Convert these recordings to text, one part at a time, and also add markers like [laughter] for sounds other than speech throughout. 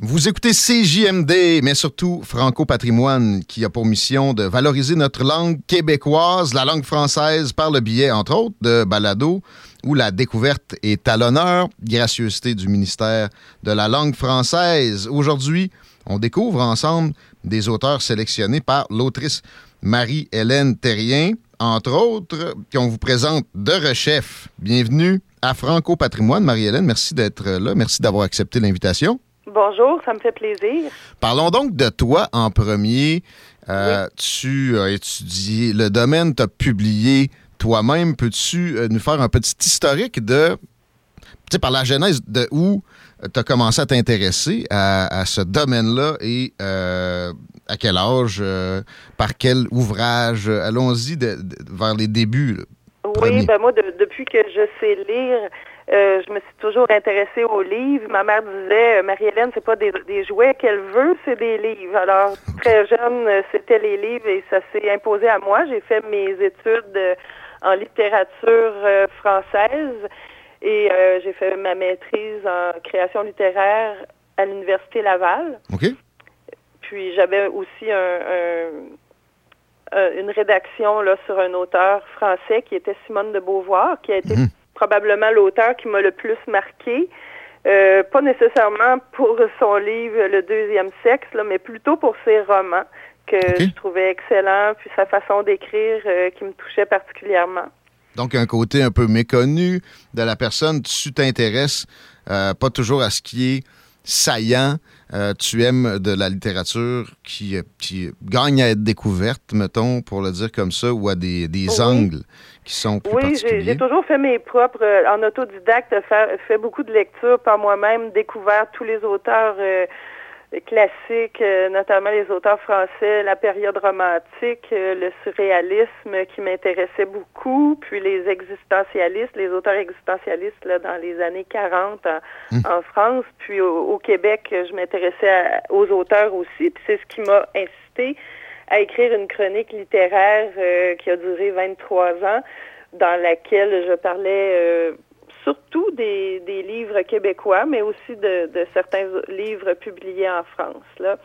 Vous écoutez CJMD, mais surtout Franco Patrimoine, qui a pour mission de valoriser notre langue québécoise, la langue française, par le biais, entre autres, de balado, où la découverte est à l'honneur, gracieuseté du ministère de la langue française. Aujourd'hui, on découvre ensemble des auteurs sélectionnés par l'autrice Marie-Hélène Terrien, entre autres, qu'on vous présente de rechef. Bienvenue à Franco Patrimoine. Marie-Hélène, merci d'être là. Merci d'avoir accepté l'invitation. Bonjour, ça me fait plaisir. Parlons donc de toi en premier. Euh, Tu as étudié le domaine, tu as publié toi-même. Peux-tu euh, nous faire un petit historique de, tu sais, par la genèse de où tu as commencé à t'intéresser à, à ce domaine-là et euh, à quel âge, euh, par quel ouvrage? Allons-y de- de- vers les débuts. là. Oui, ben moi, de- depuis que je sais lire, euh, je me suis toujours intéressée aux livres. Ma mère disait, euh, Marie-Hélène, c'est pas des, des jouets qu'elle veut, c'est des livres. Alors, très jeune, euh, c'était les livres et ça s'est imposé à moi. J'ai fait mes études en littérature française et euh, j'ai fait ma maîtrise en création littéraire à l'Université Laval. OK? Puis j'avais aussi un, un- une rédaction là, sur un auteur français qui était Simone de Beauvoir, qui a été Mhm. Probablement l'auteur qui m'a le plus marqué. Euh, pas nécessairement pour son livre Le deuxième sexe, là, mais plutôt pour ses romans que je trouvais excellents, puis sa façon d'écrire euh, qui me touchait particulièrement. Donc, un côté un peu méconnu de la personne. Tu t'intéresses euh, pas toujours à ce qui est saillant. Tu aimes de la littérature qui, qui gagne à être découverte, mettons, pour le dire comme ça, ou à des, des Oui. angles qui sont plus Oui, j'ai toujours fait mes propres, euh, en autodidacte, fait, fait beaucoup de lectures par moi-même, découvert tous les auteurs euh, classiques, euh, notamment les auteurs français, la période romantique, le surréalisme qui m'intéressait beaucoup, puis les existentialistes, les auteurs existentialistes là, dans les années 40 en, en France, puis au, au Québec, je m'intéressais aux auteurs aussi, puis c'est ce qui m'a incité à écrire une chronique littéraire euh, qui a duré 23 ans, dans laquelle je parlais euh, surtout des, des livres québécois, mais aussi de, de certains livres publiés en France. Là.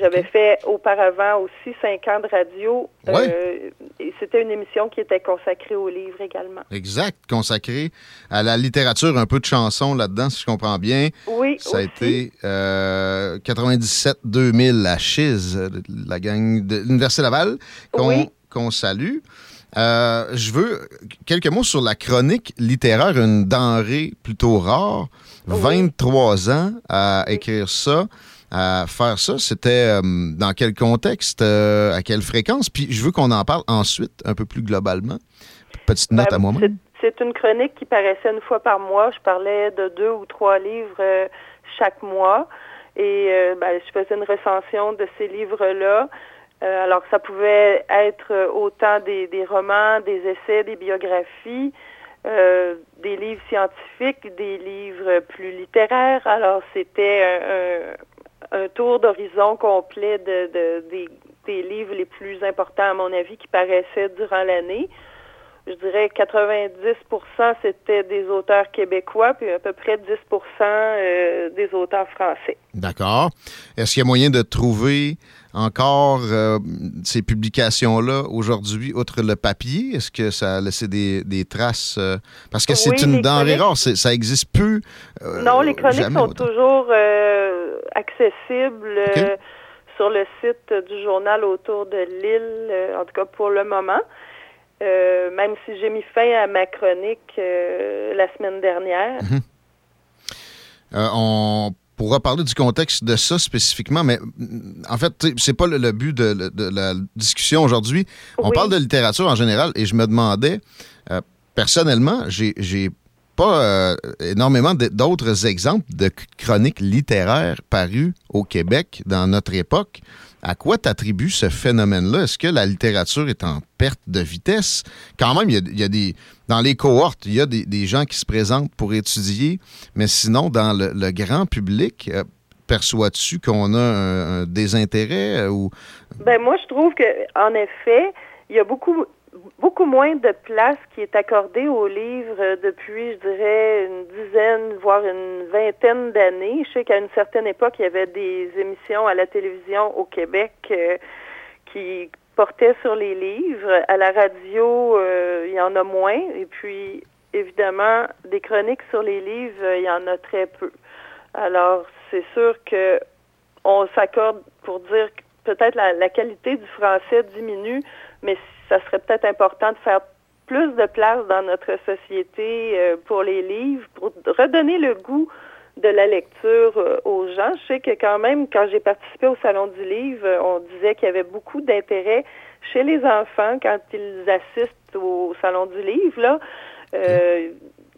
J'avais fait auparavant aussi cinq ans de radio. Ouais. euh, et c'était une émission qui était consacrée aux livres également. Exact, consacré à la littérature, un peu de chansons là-dedans, si je comprends bien. Oui, Ça a été euh, 97-2000 à Chiz, euh, la gang de l'Université Laval, qu'on Oui. salue. Euh, je veux quelques mots sur la chronique littéraire, une denrée plutôt rare. 23 ans à écrire ça, à faire ça. C'était euh, dans quel contexte, euh, à quelle fréquence? Puis je veux qu'on en parle ensuite, un peu plus globalement. Petite note Ben, à moi-même. c'est- une chronique qui paraissait une fois par mois. Je parlais de deux ou trois livres euh, chaque mois. Et euh, ben, je faisais une recension de ces livres-là. Euh, alors, ça pouvait être euh, autant des, romans, des essais, des biographies, des livres scientifiques, des livres plus littéraires. Alors, c'était un, tour d'horizon complet de, de- des, des livres les plus importants, à mon avis, qui paraissaient durant l'année. Je dirais 90% c'était des auteurs québécois, puis à peu près 10% euh, des auteurs français. D'accord. Est-ce qu'il y a moyen de trouver encore euh, ces publications-là aujourd'hui, outre le papier? Est-ce que ça a laissé des, traces? Euh, parce que c'est une denrée rare, ça n'existe plus. Euh, non, les chroniques sont toujours accessibles sur le site du journal autour de l'île, en tout cas pour le moment. Même si j'ai mis fin à ma chronique la semaine dernière. Mhm. on pourra parler du contexte de ça spécifiquement, mais en fait, c'est pas le, but de, la discussion aujourd'hui. On parle de littérature en général et je me demandais, euh, personnellement, j'ai pas euh, énormément d'autres exemples de chroniques littéraires parues au Québec dans notre époque. À quoi t'attribues ce phénomène-là? Est-ce que la littérature est en perte de vitesse? Quand même, il y a, des. Dans les cohortes, il y a des, gens qui se présentent pour étudier, mais sinon, dans le, grand public, euh, perçois-tu qu'on a un, désintérêt euh, ou? Ben moi, je trouve que en effet, il y a beaucoup beaucoup moins de place qui est accordée aux livres depuis, je dirais, une dizaine, voire une vingtaine d'années. Je sais qu'à une certaine époque, il y avait des émissions à la télévision au Québec euh, qui portaient sur les livres. À la radio, euh, il y en a moins. Et puis, évidemment, des chroniques sur les livres, il y en a très peu. Alors, c'est sûr que on s'accorde pour dire que peut-être la, la qualité du français diminue, mais ça serait peut-être important de faire plus de place dans notre société euh, pour les livres, pour redonner le goût de la lecture euh, aux gens. Je sais que quand même, quand j'ai participé au Salon du Livre, on disait qu'il y avait beaucoup d'intérêt chez les enfants quand ils assistent au Salon du Livre. Là, euh,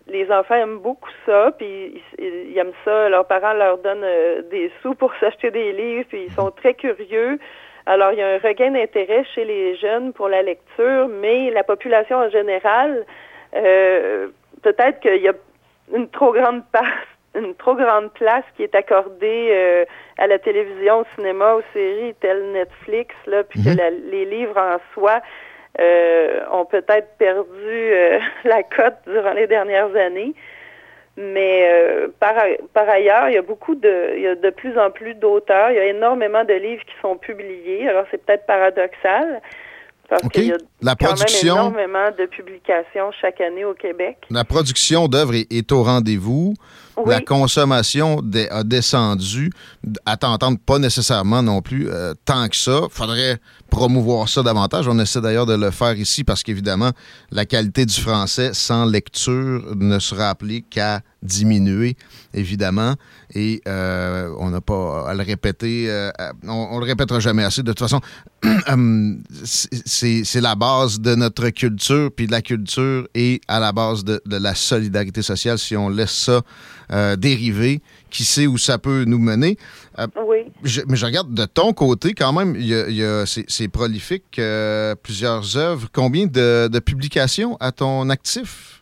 les enfants aiment beaucoup ça, puis ils, aiment ça. Leurs parents leur donnent des sous pour [laughs] s'acheter des livres, puis ils sont très curieux. Alors, il y a un regain d'intérêt chez les jeunes pour la lecture, mais la population en général, euh, peut-être qu'il y a une trop grande place [laughs] une trop grande place qui est accordée euh, à la télévision, au cinéma, aux séries telles Netflix, là, puis que mhm. les livres en soi euh, ont peut-être perdu [laughs] la cote durant les dernières années. Mais euh, par, par ailleurs, il y a beaucoup de, il y a de plus en plus d'auteurs. Il y a énormément de livres qui sont publiés. Alors c'est peut-être paradoxal. Parce qu'il y a la quand production, même énormément de publications chaque année au Québec. La production d'œuvres est, au rendez-vous. La consommation a descendu. À t'entendre, pas nécessairement non plus euh, tant que ça. faudrait promouvoir ça davantage. On essaie d'ailleurs de le faire ici parce qu'évidemment, la qualité du français sans lecture ne sera appelée qu'à diminuer, évidemment. Et euh, on n'a pas à le répéter. Euh, on, le répétera jamais assez. De toute façon, [clears throat] c'est la base de notre culture. Puis la culture est à la base de, la solidarité sociale. Si on laisse ça euh, dériver, qui sait où ça peut nous mener. oui. mais je regarde de ton côté, quand même, il y a, c'est prolifique, plusieurs œuvres. Combien de, de publications à ton actif?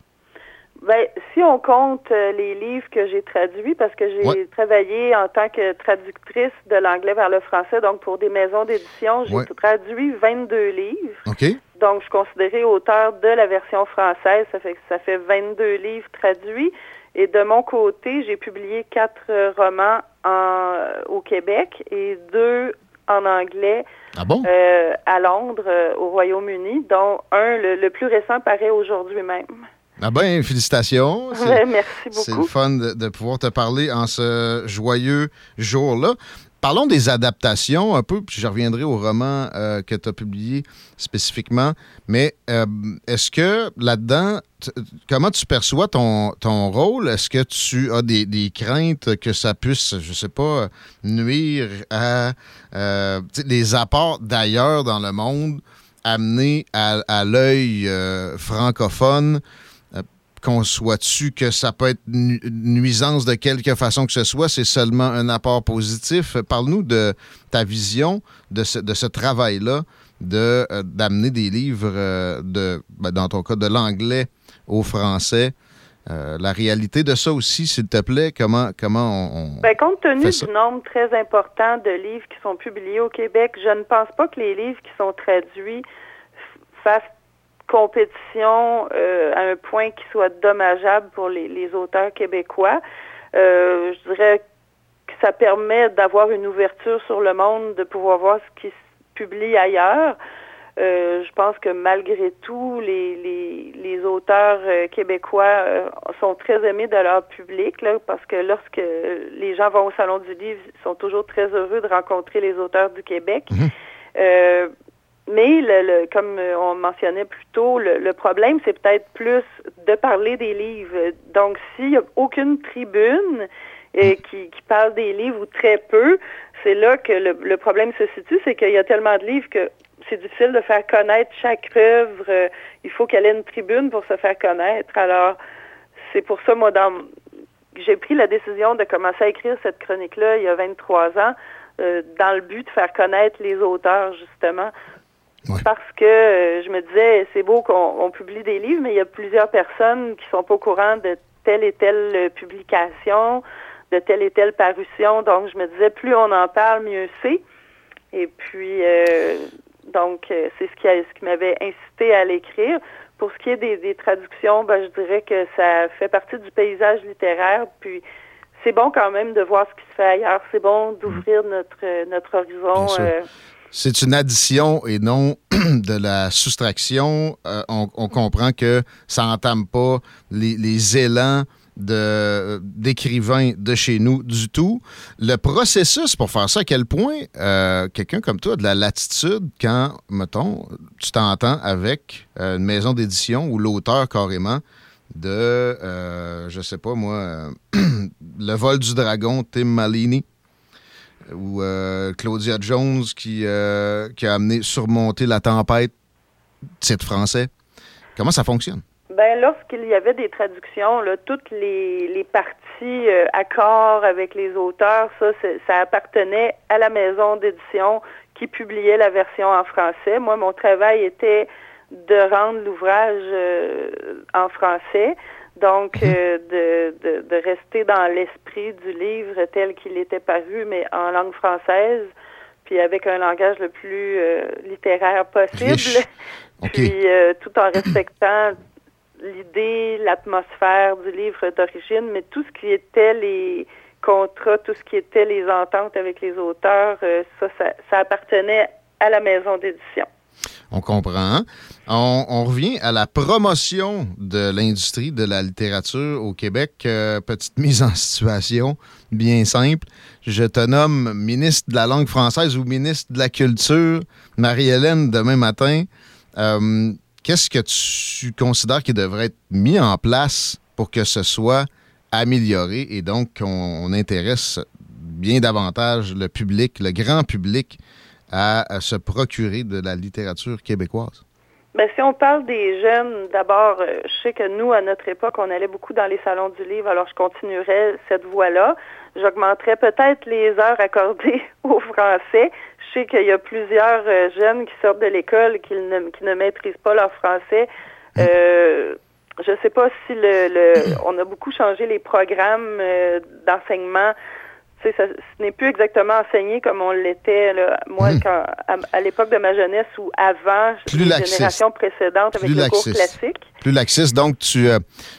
Ben, si on compte euh, les livres que j'ai traduits, parce que j'ai travaillé en tant que traductrice de l'anglais vers le français, donc pour des maisons d'édition, j'ai traduit 22 livres. Donc, je suis considérée auteur de la version française. Ça fait ça fait 22 livres traduits. Et de mon côté, j'ai publié quatre romans en, au Québec et deux en anglais ah bon? Euh, à Londres, euh, au Royaume-Uni, dont un, le plus récent, paraît aujourd'hui même. Ah ben, félicitations. merci beaucoup. C'est le fun de, pouvoir te parler en ce joyeux jour-là. Parlons des adaptations un peu, puis je reviendrai au roman euh, que tu as publié spécifiquement. Mais euh, est-ce que là-dedans, comment tu perçois ton, ton rôle? Est-ce que tu as des, craintes que ça puisse, je sais pas, nuire à euh, les apports d'ailleurs dans le monde, amenés à, à l'œil francophone? Conçois-tu que ça peut être une nuisance de quelque façon que ce soit? C'est seulement un apport positif? Parle-nous de ta vision de ce, de ce travail-là, de, euh, d'amener des livres, euh, de, ben, dans ton cas, de l'anglais au français. Euh, la réalité de ça aussi, s'il te plaît, comment, comment on. Ben, compte tenu du nombre très important de livres qui sont publiés au Québec, je ne pense pas que les livres qui sont traduits fassent compétition euh, à un point qui soit dommageable pour les, auteurs québécois. Euh, je dirais que ça permet d'avoir une ouverture sur le monde, de pouvoir voir ce qui se publie ailleurs. Euh, je pense que malgré tout, les, les, les auteurs euh, québécois euh, sont très aimés de leur public, là, parce que lorsque les gens vont au Salon du Livre, ils sont toujours très heureux de rencontrer les auteurs du Québec. Mhm. Mais le, comme on mentionnait plus tôt, le, le problème, c'est peut-être plus de parler des livres. Donc, s'il n'y a aucune tribune qui, qui parle des livres ou très peu, c'est là que le, le problème se situe, c'est qu'il y a tellement de livres que c'est difficile de faire connaître chaque œuvre. Euh, il faut qu'elle ait une tribune pour se faire connaître. Alors, c'est pour ça, moi, dans, j'ai pris la décision de commencer à écrire cette chronique-là il y a 23 ans, euh, dans le but de faire connaître les auteurs, justement. Parce que euh, je me disais, c'est beau qu'on publie des livres, mais il y a plusieurs personnes qui sont pas au courant de telle et telle publication, de telle et telle parution. Donc, je me disais, plus on en parle, mieux c'est. Et puis, donc, euh, c'est ce qui, ce qui m'avait incité à l'écrire. Pour ce qui est des, traductions, ben, je dirais que ça fait partie du paysage littéraire. Puis, c'est bon quand même de voir ce qui se fait ailleurs. C'est bon d'ouvrir notre, notre horizon. Euh. C'est une addition et non [clears throat] de la soustraction. Euh, on, comprend que ça n'entame pas les, élans d'écrivains de, chez nous du tout. Le processus pour faire ça, à quel point euh, quelqu'un comme toi a de la latitude quand, mettons, tu t'entends avec euh, une maison d'édition ou l'auteur carrément de, euh, je sais pas moi, [clears throat] Le vol du dragon, Tim Malini ou Claudia Jones qui, qui a amené Surmonter la tempête, titre français. Comment ça fonctionne? Ben, lorsqu'il y avait des traductions, toutes les, les parties euh, accords avec les auteurs, ça, ça appartenait à la maison d'édition qui publiait la version en français. Moi, mon travail était de rendre l'ouvrage euh, en français, donc mhm. euh, de, de, de, rester dans l'esprit du livre tel qu'il était paru, mais en langue française, puis avec un langage le plus littéraire possible, [laughs] puis tout en respectant l'idée, l'atmosphère du livre d'origine, mais tout ce qui était les contrats, tout ce qui était les ententes avec les auteurs, euh, ça, ça, appartenait à la maison d'édition. On comprend. On, revient à la promotion de l'industrie de la littérature au Québec. Euh, petite mise en situation bien simple. Je te nomme ministre de la langue française ou ministre de la culture, Marie-Hélène, demain matin. Euh, qu'est-ce que tu considères qui devrait être mis en place pour que ce soit amélioré et donc qu'on intéresse bien davantage le public, le grand public, à, se procurer de la littérature québécoise? Bien, si on parle des jeunes, d'abord, euh, je sais que nous, à notre époque, on allait beaucoup dans les salons du livre, alors je continuerai cette voie-là. J'augmenterai peut-être les heures accordées [laughs] aux Français je sais qu'il y a plusieurs euh, jeunes qui sortent de l'école qui ne, qui ne maîtrisent pas leur français. Euh, je ne sais pas si le, on a beaucoup changé les programmes d'enseignement. Ça, ce n'est plus exactement enseigné comme on l'était moi quand, à, l'époque de ma jeunesse ou avant les générations précédentes avec le cours classique. Plus laxiste, donc tu,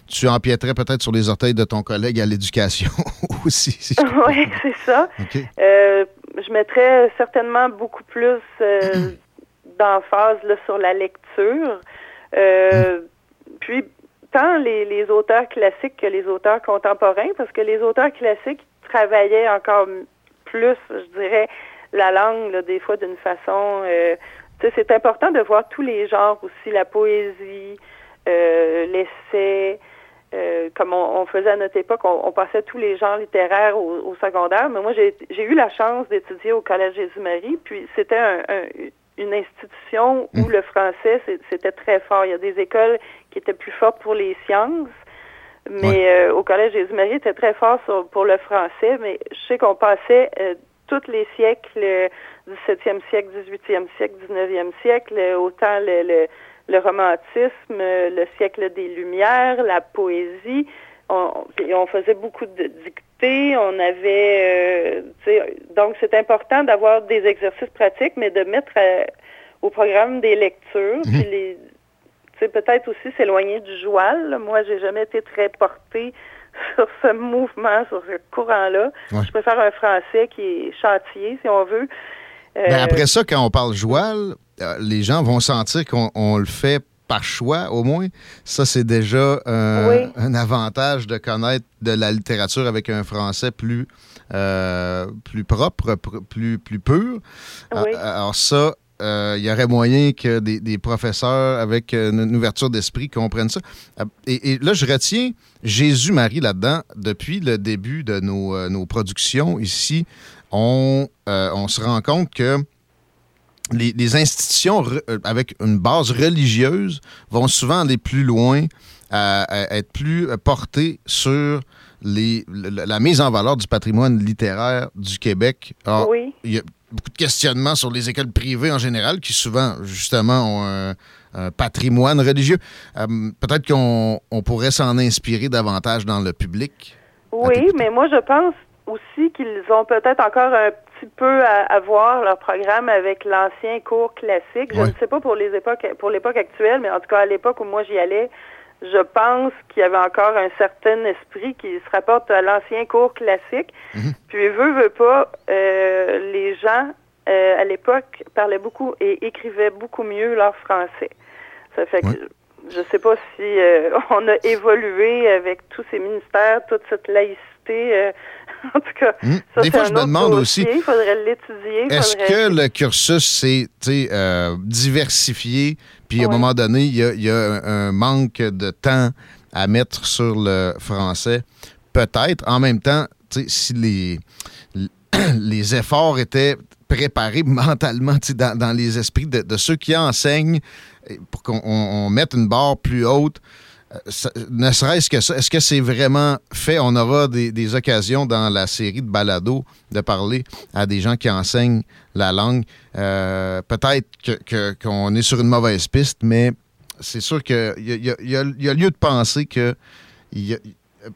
tu empiéterais peut-être sur les orteils de ton collègue à l'éducation [laughs] aussi. oui, c'est ça. Je mettrais certainement beaucoup plus euh, d'emphase sur la lecture. Euh, puis, tant les, les, auteurs classiques que les auteurs contemporains, parce que les auteurs classiques travaillaient encore plus, je dirais, la langue, des fois, d'une façon... Euh, c'est important de voir tous les genres aussi, la poésie, l'essai, euh, comme on, faisait à notre époque, on, passait tous les genres littéraires au, secondaire. Mais moi, j'ai eu la chance d'étudier au Collège Jésus-Marie, puis c'était une institution où mm. le français, c'était très fort. Il y a des écoles qui étaient plus fortes pour les sciences, mais euh, au Collège Jésus-Marie, était très fort pour le français. Mais je sais qu'on passait euh, tous les siècles, 17e siècle, 18e siècle, 19e siècle, autant le le romantisme, le siècle des Lumières, la poésie. On, on faisait beaucoup de dictées, on avait... Euh, donc, c'est important d'avoir des exercices pratiques, mais de mettre euh, au programme des lectures, mhm. puis peut-être aussi s'éloigner du joual. Moi, j'ai jamais été très portée [laughs] sur ce mouvement, sur ce courant-là. Ouais. Je préfère un français qui est châtié, si on veut. Euh, Ben, après ça, quand on parle joual, euh, les gens vont sentir qu'on on le fait par choix, au moins. Ça, c'est déjà un, Oui. un avantage de connaître de la littérature avec un français plus, euh, plus propre, pr- plus, plus pur. Oui. Alors ça, euh, il y aurait moyen que des, des professeurs avec euh, une, ouverture d'esprit comprennent ça. Euh, Et, et là, je retiens Jésus-Marie là-dedans. Depuis le début de nos, euh, nos productions ici, on, euh, on se rend compte que les, les institutions re- avec une base religieuse vont souvent aller plus loin, être plus portées sur les, la mise en valeur du patrimoine littéraire du Québec. Alors, Oui. Il y a beaucoup de questionnements sur les écoles privées en général qui souvent, justement, ont un, un patrimoine religieux. Euh, Peut-être qu'on on pourrait s'en inspirer davantage dans le public. Oui, mais moi, je pense aussi qu'ils ont peut-être encore un petit peu à, à voir leur programme avec l'ancien cours classique. Je ne sais pas pour les époques, pour l'époque actuelle, mais en tout cas à l'époque où moi j'y allais, je pense qu'il y avait encore un certain esprit qui se rapporte à l'ancien cours classique. Puis veut, veut pas, euh, les gens euh, à l'époque parlaient beaucoup et écrivaient beaucoup mieux leur français. Ça fait que Ouais. je sais pas si euh, [laughs] on a évolué avec tous ces ministères, toute cette laïcité. [laughs] en tout cas, Hmm. ça, Des c'est fois, un je me demande dossier. aussi, Il faudrait l'étudier. Est-ce faudrait- que le cursus s'est diversifié, puis à un moment donné, il y a, il y a un, un manque de temps à mettre sur le français? Peut-être. En même temps, si les, [clears throat] les efforts étaient préparés [laughs] mentalement dans, dans les esprits de, de ceux qui enseignent pour qu'on on- on mette une barre plus haute, ne serait-ce que ça, est-ce que c'est vraiment fait? On aura des, occasions dans la série de balados de parler à des gens qui enseignent la langue. Euh, Peut-être qu'on est sur une mauvaise piste, mais c'est sûr qu'il y y a- lieu de penser qu'il y a,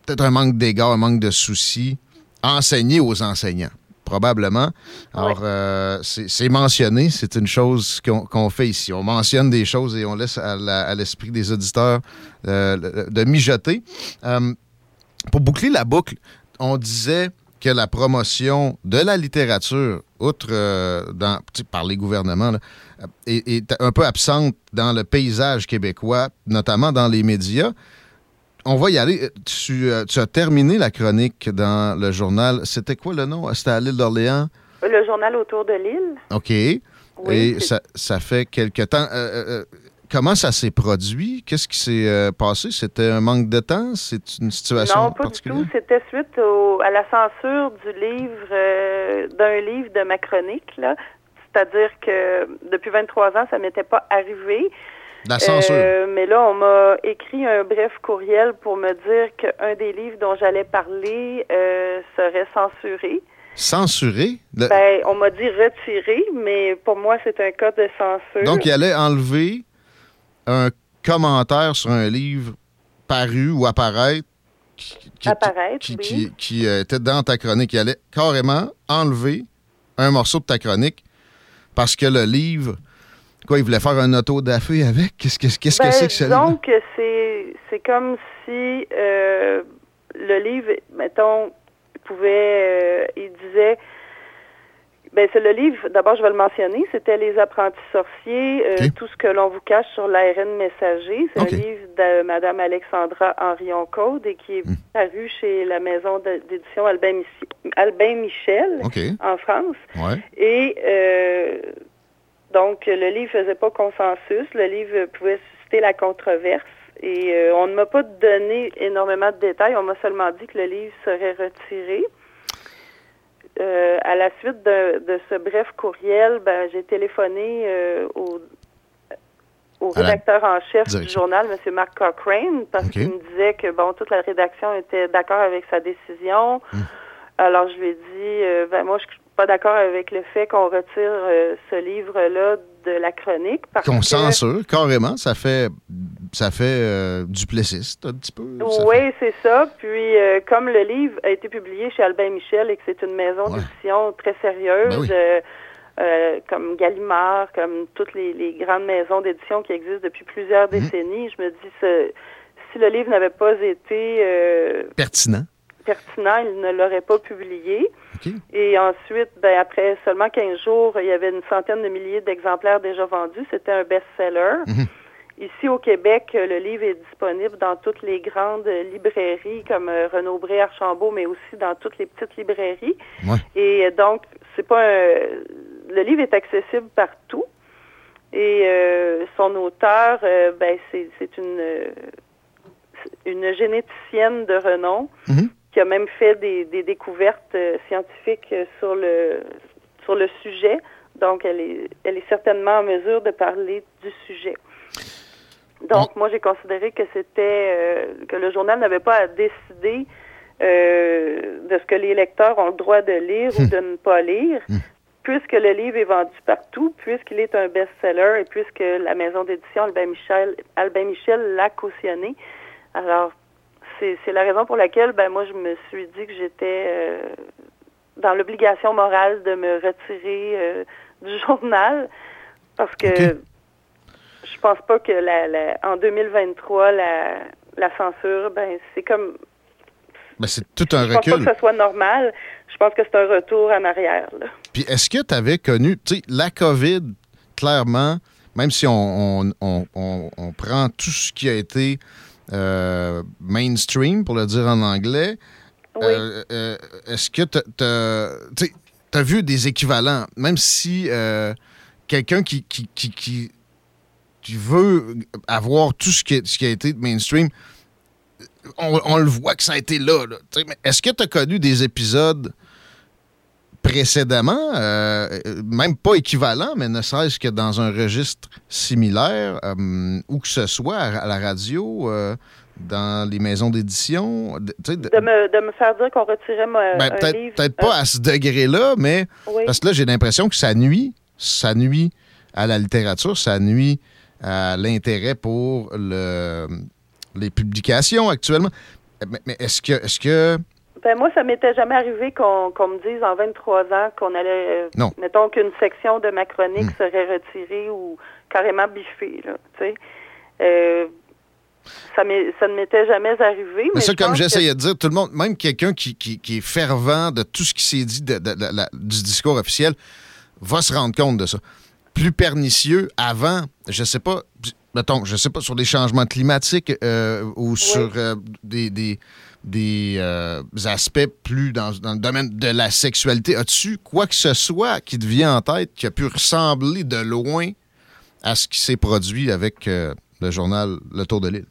peut-être un manque d'égard, un manque de soucis enseigner aux enseignants. Probablement. Alors, euh, c'est mentionné, c'est une chose qu'on fait ici. On mentionne des choses et on laisse à l'esprit des auditeurs euh, de mijoter. Euh, pour boucler la boucle, on disait que la promotion de la littérature, outre euh, dans, par les gouvernements, là, est, est un peu absente dans le paysage québécois, notamment dans les médias. On va y aller. Tu, euh, tu as terminé la chronique dans le journal. C'était quoi le nom? C'était à l'île d'Orléans? Le journal autour de l'île. OK. Oui, Et ça, ça fait quelque temps. Euh, euh, euh, comment ça s'est produit? Qu'est-ce qui s'est euh, passé? C'était un manque de temps? C'est une situation Non, pas du tout. C'était suite au- à la censure du livre, euh, d'un livre de ma chronique. là. C'est-à-dire que depuis 23 ans, ça m'était pas arrivé. La censure. Euh, mais là, on m'a écrit un bref courriel pour me dire qu'un des livres dont j'allais parler euh, serait censuré. Censuré? Le- Ben, on m'a dit retiré, mais pour moi, c'est un cas de censure. Donc, il allait enlever un commentaire sur un livre paru ou apparaître qui, qui- Apparaître, qui, oui. qui- qui, euh, était dans ta chronique. Il allait carrément enlever un morceau de ta chronique parce que le livre, quoi, il voulait faire un auto-dafé avec? Qu'est-ce qu'est-ce- qu'est-ce que Ben, c'est que ça? que c'est c'est comme si euh, le livre, mettons, pouvait, euh, il disait, ben c'est le livre. D'abord, je vais le mentionner. C'était les apprentis sorciers, euh, tout ce que l'on vous cache sur l'ARN messager. C'est un livre de Madame Alexandra Henrion Code et qui est Hmm. paru chez la maison d'édition Albin, Mich- Albin Michel en France. Ouais. Et donc, le livre faisait pas consensus. Le livre pouvait susciter la controverse. Et euh, on ne m'a pas donné énormément de détails. On m'a seulement dit que le livre serait retiré. Euh, à la suite de, de ce bref courriel, ben, j'ai téléphoné euh, au, rédacteur en chef du journal, M. Marc Cochrane, parce qu'il me disait que bon, toute la rédaction était d'accord avec sa décision. Hmm. Alors, je lui ai dit, ben, moi, je pas d'accord avec le fait qu'on retire euh, ce livre-là de la chronique. Parce Qu'on que, censure, carrément. Ça fait, ça fait euh, duplessiste, un petit peu. Oui, fait- c'est ça. Puis, euh, comme le livre a été publié chez Albin Michel et que c'est une maison Ouais. d'édition très sérieuse, Ben oui. euh, comme Gallimard, comme toutes les, les grandes maisons d'édition qui existent depuis plusieurs Mhm. décennies, je me dis, ce- si le livre n'avait pas été Pertinent. Pertinent, il ne l'aurait pas publié. Et ensuite, ben, après seulement 15 jours, il y avait une centaine de milliers d'exemplaires déjà vendus. C'était un best-seller. Mhm. Ici au Québec, le livre est disponible dans toutes les grandes librairies comme euh, Renaud Bré, Archambault, mais aussi dans toutes les petites librairies. Ouais. Et euh, donc, c'est pas un... le livre est accessible partout. Et euh, son auteur, euh, ben, c'est une une généticienne de renom Mhm. Qui a même fait des, des découvertes euh, scientifiques euh, sur le sur le sujet. Donc, elle est elle est certainement en mesure de parler du sujet. Donc, moi, j'ai considéré que c'était euh, que le journal n'avait pas à décider euh, de ce que les lecteurs ont le droit de lire ou de ne pas lire, puisque le livre est vendu partout, puisqu'il est un best-seller et puisque la maison d'édition Albin Michel, Albin Michel l'a cautionné. Alors, c'est la raison pour laquelle, ben moi, je me suis dit que j'étais euh, dans l'obligation morale de me retirer euh, du [laughs] journal, parce que Ok. je pense pas que la, la- en 2023, la, la censure, ben c'est comme Ben, c'est tout un je pense pas recul. que ce soit normal. Je pense que c'est un retour en arrière. Là. Puis est-ce que tu avais connu, tu sais, la COVID, clairement, même si on, on, on- prend tout ce qui a été mainstream, pour le dire en anglais, Oui. euh, euh, est-ce que tu as vu des équivalents, même si euh, quelqu'un qui, qui, qui, qui, avoir tout ce qui, est- ce qui a été mainstream, on, on le voit que ça a été là. là. Est-ce que tu as connu des épisodes précédemment, euh, euh, même pas équivalents, mais ne serait-ce que dans un registre similaire, euh, où que ce soit, à, la radio, euh, dans les maisons d'édition? de- me, de me faire dire qu'on retirait ma, ben, un livre. peut-être pas à ce degré-là, mais oui. parce que là, j'ai l'impression que ça nuit, ça nuit à la littérature, ça nuit à l'intérêt pour le, les publications actuellement. Mais, mais est-ce que, est-ce que Ben, moi, ça m'était jamais arrivé qu'on me dise en 23 ans qu'on allait, euh, Non. mettons qu'une section de ma chronique Hmm. serait retirée ou carrément biffée. Là. Euh, ça, ça ne m'était jamais arrivé. Mais Mais ça, je comme que- j'essayais de dire, tout le monde, même quelqu'un qui, qui- qui est fervent de tout ce qui s'est dit de- de- de la- du discours officiel, va se rendre compte de ça. Plus pernicieux avant, je sais pas, mettons, je sais pas, sur les changements climatiques euh, ou sur des, des, des, euh, aspects plus dans, dans le domaine de la sexualité. As-tu quoi que ce soit qui te vient en tête qui a pu ressembler de loin à ce qui s'est produit avec euh, le journal Le Tour de l'île?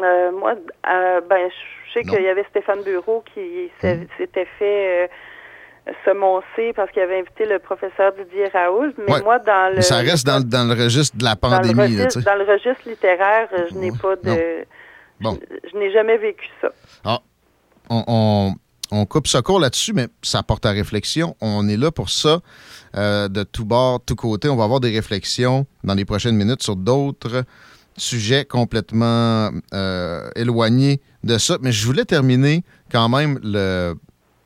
Euh, moi, euh, ben, je sais qu'il y avait Stéphane Bureau qui s'est- s'était fait semoncer parce qu'il avait invité le professeur Didier Raoult. Mais Ouais. moi, dans le Mais ça reste dans, le- dans le registre de la dans le pandémie. là, tu registre, dans le registre littéraire, je n'ai Ouais. pas de. Non. Bon. Je, je n'ai jamais vécu ça. Ah, on, on- on coupe ça court là-dessus, mais ça porte à réflexion. On est là pour ça, euh, de tout bord, tout côté. On va avoir des réflexions dans les prochaines minutes sur d'autres sujets complètement euh, éloignés de ça. Mais je voulais terminer quand même le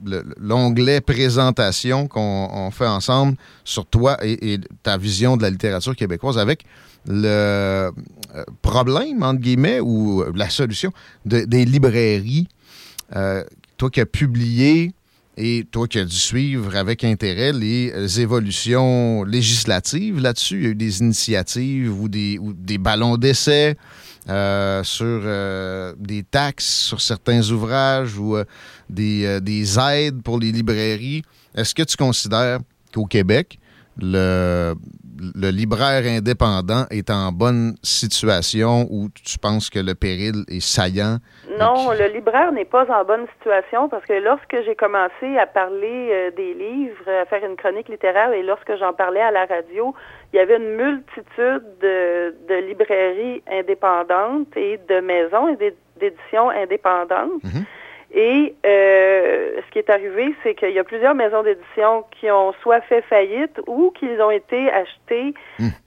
le- l'onglet présentation qu'on on fait ensemble sur toi et, et ta vision de la littérature québécoise avec le euh, problème, entre guillemets, ou la solution de- des librairies. Euh, toi qui as publié et toi qui as dû suivre avec intérêt les euh, évolutions législatives là-dessus, il y a eu des initiatives ou des, ou des ballons d'essai euh, sur euh, des taxes sur certains ouvrages ou euh, des, euh, des aides pour les librairies. Est-ce que tu considères qu'au Québec, le, le libraire indépendant est en bonne situation ou tu penses que le péril est saillant? Non, le libraire n'est pas en bonne situation parce que lorsque j'ai commencé à parler euh, des livres, à faire une chronique littéraire et lorsque j'en parlais à la radio, il y avait une multitude de, de librairies indépendantes et de maisons et d'é- d'éditions indépendantes. Et euh, ce qui est arrivé, c'est qu'il y a plusieurs maisons d'édition qui ont soit fait faillite ou qui ont été achetées.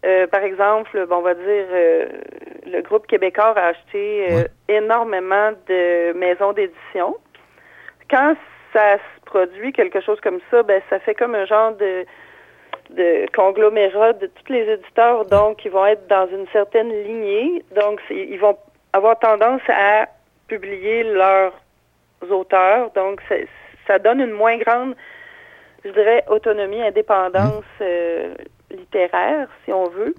Euh, par exemple, bon, on va dire, euh, le groupe québécois a acheté énormément de maisons d'édition. Quand ça se produit quelque chose comme ça, ben ça fait comme un genre de de conglomérat de tous les éditeurs, donc ils vont être dans une certaine lignée. Donc ils vont avoir tendance à publier leurs auteurs. Donc, ça donne une moins grande, je dirais, autonomie, indépendance mmh. euh, littéraire, si on veut.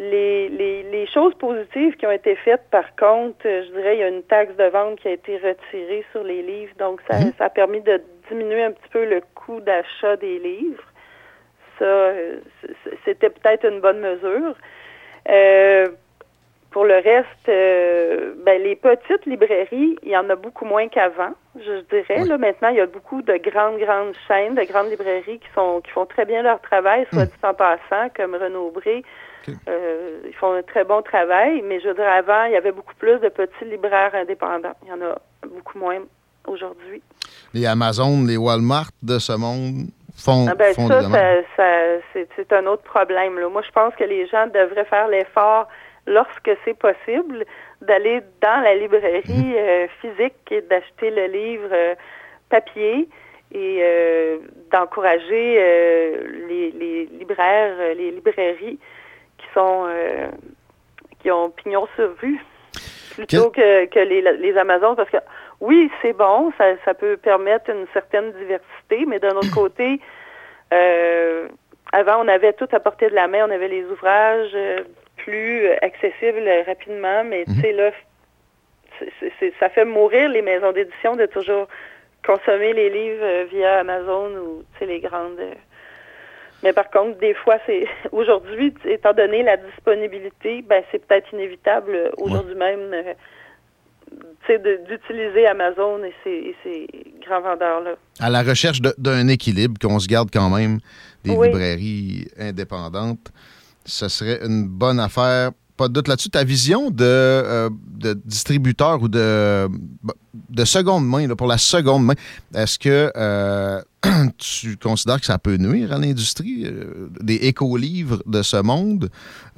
Les, les, les, choses positives qui ont été faites, par contre, euh, je dirais, il y a une taxe de vente qui a été retirée sur les livres, donc ça, mmh. ça a permis de diminuer un petit peu le coût d'achat des livres. Ça, euh, c'était peut-être une bonne mesure. Euh, pour le reste, euh, ben, les petites librairies, il y en a beaucoup moins qu'avant, je dirais. Là, maintenant, il y a beaucoup de grandes, grandes chaînes, de grandes librairies qui sont qui font très bien leur travail, soit hmm. dit en passant, comme Renaud Bré. Euh, ils font un très bon travail, mais je dire, avant, il y avait beaucoup plus de petits libraires indépendants. Il y en a beaucoup moins aujourd'hui. Les Amazon, les Walmart de ce monde font, ah ben, ça, ça, c'est un autre problème. Là. Moi, je pense que les gens devraient faire l'effort lorsque c'est possible, d'aller dans la librairie mhm. euh, physique et d'acheter le livre euh, papier et euh, d'encourager les, libraires, les librairies qui sont qui ont pignon sur rue plutôt que, que les, les Amazones parce que oui, c'est bon, ça, ça peut permettre une certaine diversité, mais d'un autre [coughs] côté, avant, on avait tout à portée de la main, on avait les ouvrages plus accessible rapidement, mais tu sais, là, ça fait mourir les maisons d'édition de toujours consommer les livres euh, via Amazon ou tu sais, les grandes. Euh. Mais par contre, des fois, c'est [laughs] aujourd'hui, étant donné la disponibilité, ben c'est peut-être inévitable euh, aujourd'hui même d'utiliser Amazon et ces, grands vendeurs-là. À la recherche d'un équilibre, qu'on se garde quand même des librairies indépendantes ce serait une bonne affaire. Pas de doute là-dessus. Ta vision de, euh, de distributeur ou de, de seconde main, pour la seconde main, est-ce que euh, [clears throat] tu considères que ça peut nuire à l'industrie euh, des éco-livres de ce monde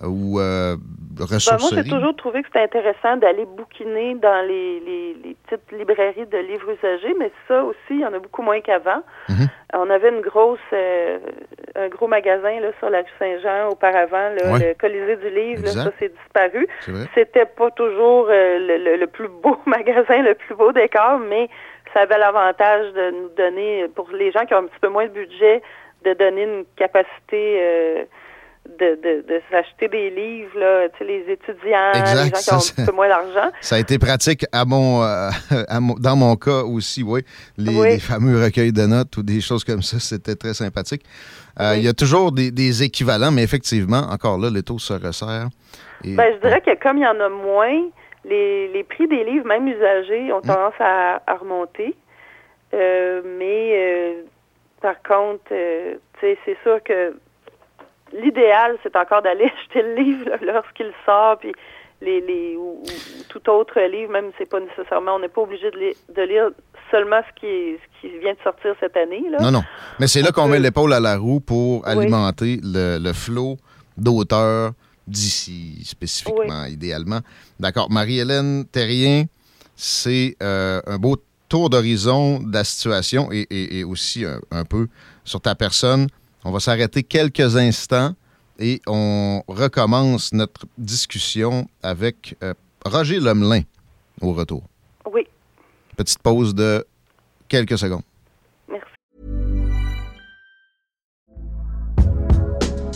ou euh, ressourceries? Ben, moi, j'ai toujours trouvé que c'était intéressant d'aller bouquiner dans les, les, petites librairies de livres usagés, mais ça aussi, il y en a beaucoup moins qu'avant. Mhm. On avait une grosse, euh, un gros magasin là, sur la rue Saint-Jean auparavant, le Colisée du livre, ça s'est disparu. C'était pas toujours le, le, plus beau [laughs] magasin, le plus beau décor, mais ça avait l'avantage de nous donner, pour les gens qui ont un petit peu moins de budget, de donner une capacité euh, de, de, s'acheter des livres, là, les étudiants, les gens qui ont un petit peu moins d'argent. Ça a été pratique à mon, euh, [laughs] dans mon cas aussi, oui. Les, fameux recueils de notes ou des choses comme ça, c'était très sympathique. Euh, il y a toujours des, équivalents, mais effectivement, encore là, les taux se resserrent. ben, je dirais que comme il y en a moins, les, les prix des livres, même usagés, ont mm. tendance à, remonter. Euh, mais euh, par contre, euh, c'est sûr que l'idéal, c'est encore d'aller [laughs] acheter le livre lorsqu'il sort, puis les, les ou, tout autre livre, même c'est pas nécessairement, on n'est pas obligé de, lire seulement ce qui, ce qui vient de sortir cette année. Là. Non, non. Mais c'est là qu'on met l'épaule à la roue pour alimenter le, le flot d'auteurs d'ici spécifiquement, idéalement. D'accord. Marie-Hélène Terrien, c'est euh, un beau tour d'horizon de la situation et, aussi un, peu sur ta personne. On va s'arrêter quelques instants et on recommence notre discussion avec euh, Roger Lemelin au retour. Oui. Petite pause de quelques secondes.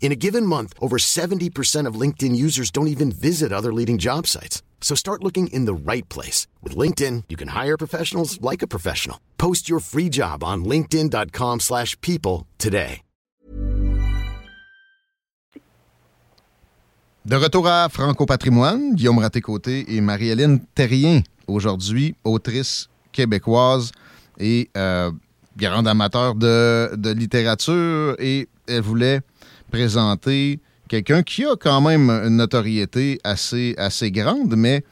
In a given month, over 70% of LinkedIn users don't even visit other leading job sites. So start looking in the right place. With LinkedIn, you can hire professionals like a professional. Post your free job on linkedin.com/people slash people today. De retour à Franco Patrimoine, Guillaume Raté-Côté et Marie-Hélène Terrien, aujourd'hui autrice québécoise et euh, grande amateur de, de littérature et elle voulait présenter quelqu'un qui a quand même une notoriété assez, assez grande, mais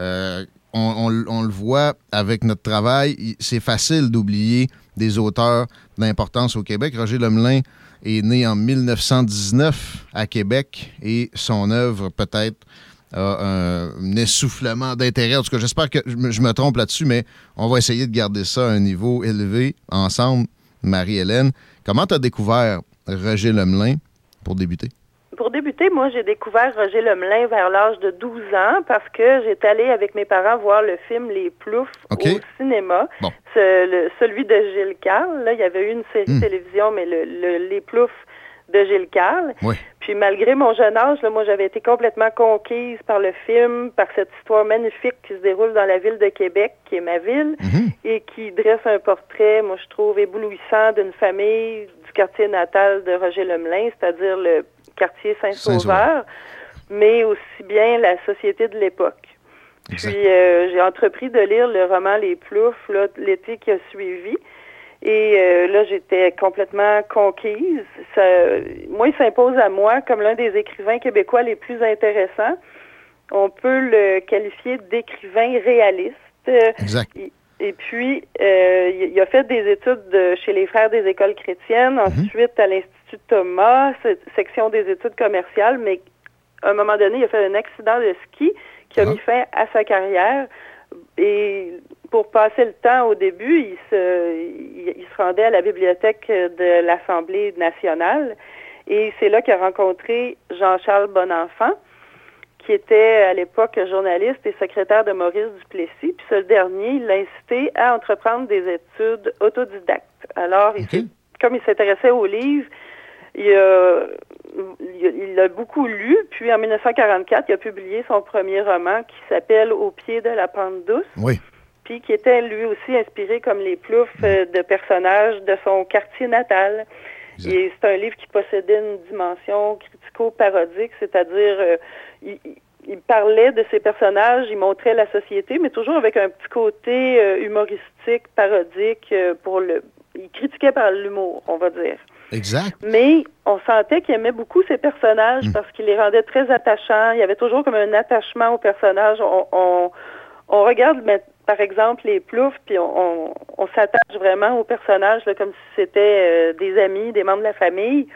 euh, on, on- le voit avec notre travail, il- c'est facile d'oublier des auteurs d'importance au Québec. Roger Lemelin est né en 1919 à Québec et son œuvre peut-être a un, essoufflement d'intérêt. En tout cas, j'espère que je me trompe là-dessus, mais on va essayer de garder ça à un niveau élevé ensemble. Marie-Hélène, comment tu as découvert Roger Lemelin? Pour débuter? Pour débuter, moi, j'ai découvert Roger Lemelin vers l'âge de 12 ans parce que j'étais allée avec mes parents voir le film Les Ploufs au cinéma. Bon. Ce- le- celui de Gilles Carle. Là, il y avait eu une série Hmm. télévision, mais le, le- Les Ploufs de Gilles Carle. Oui. Puis malgré mon jeune âge, là, moi, j'avais été complètement conquise par le film, par cette histoire magnifique qui se déroule dans la ville de Québec, qui est ma ville, et qui dresse un portrait, moi, je trouve, éblouissant d'une famille du quartier natal de Roger Lemelin, c'est-à-dire le quartier Saint-Sauveur. Mais aussi bien la société de l'époque. Puis euh, j'ai entrepris de lire le roman Les Ploufs l'été qui a suivi. Et euh, là, j'étais complètement conquise. Ça, moi, il s'impose à moi comme l'un des écrivains québécois les plus intéressants. On peut le qualifier d'écrivain réaliste. Exact. Et puis, euh, il a fait des études de- chez les Frères des écoles chrétiennes, ensuite à l'Institut Thomas, se- section des études commerciales, mais à un moment donné, il a fait un accident de ski qui a Ah. mis fin à sa carrière. Et pour passer le temps au début, il se, il, il se rendait à la bibliothèque de l'Assemblée nationale. Et c'est là qu'il a rencontré Jean-Charles Bonenfant, qui était à l'époque journaliste et secrétaire de Maurice Duplessis. Puis ce dernier, il l'a incité à entreprendre des études autodidactes. Alors, il comme il s'intéressait aux livres, il a, il beaucoup lu. Puis en 1944, il a publié son premier roman qui s'appelle Au pied de la pente douce Oui. puis qui était lui aussi inspiré comme les ploufs euh, de personnages de son quartier natal. Et c'est un livre qui possédait une dimension critico-parodique, c'est-à-dire euh, il, parlait de ses personnages, il montrait la société, mais toujours avec un petit côté euh, humoristique, parodique, euh, pour le. Il critiquait par l'humour, on va dire. Exact. Mais on sentait qu'il aimait beaucoup ses personnages parce qu'il les rendait très attachants. Il y avait toujours comme un attachement aux personnages. On, on, on regarde, mais, par exemple, les ploufs, puis on, on, on s'attache vraiment aux personnages là, comme si c'était euh, des amis, des membres de la famille.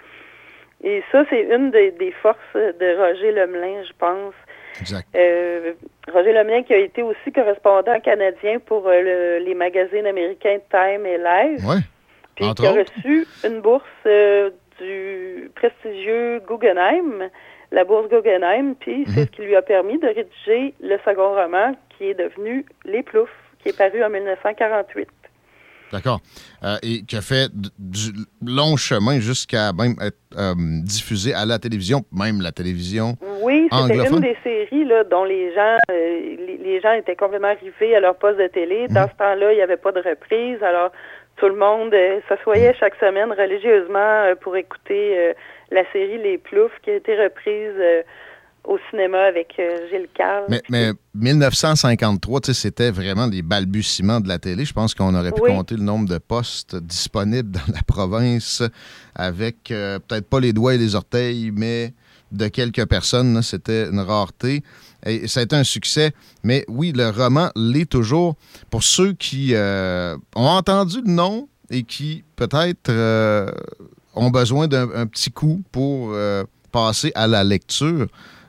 Et ça, c'est une des, des forces de Roger Lemelin, je pense. Exact. Euh, Roger Lemelin qui a été aussi correspondant canadien pour euh, le- les magazines américains Time et Live. Oui. Puis Entre qui a autres. reçu une bourse euh, du prestigieux Guggenheim, la bourse Guggenheim, puis Mhm. c'est ce qui lui a permis de rédiger le second roman qui est devenu Les Ploufs, qui est paru en 1948. D'accord. Euh, et qui a fait du long chemin jusqu'à même être euh, diffusé à la télévision, même la télévision. Oui, c'était une des séries là, dont les gens euh, les, les gens étaient complètement arrivés à leur poste de télé. Mhm. Dans ce temps-là, il n'y avait pas de reprise, alors tout le monde s'assoyait Mhm. chaque semaine religieusement pour écouter la série Les Ploufs qui a été reprise au cinéma avec euh, Gilles Carle. Mais, mais 1953, tu sais, c'était vraiment les balbutiements de la télé. Je pense qu'on aurait pu Oui. compter le nombre de postes disponibles dans la province avec euh, peut-être pas les doigts et les orteils, mais de quelques personnes. C'était une rareté. Et ça a été un succès. Mais oui, le roman l'est toujours. Pour ceux qui euh, ont entendu le nom et qui peut-être ont besoin d'un un petit coup pour passer à la lecture,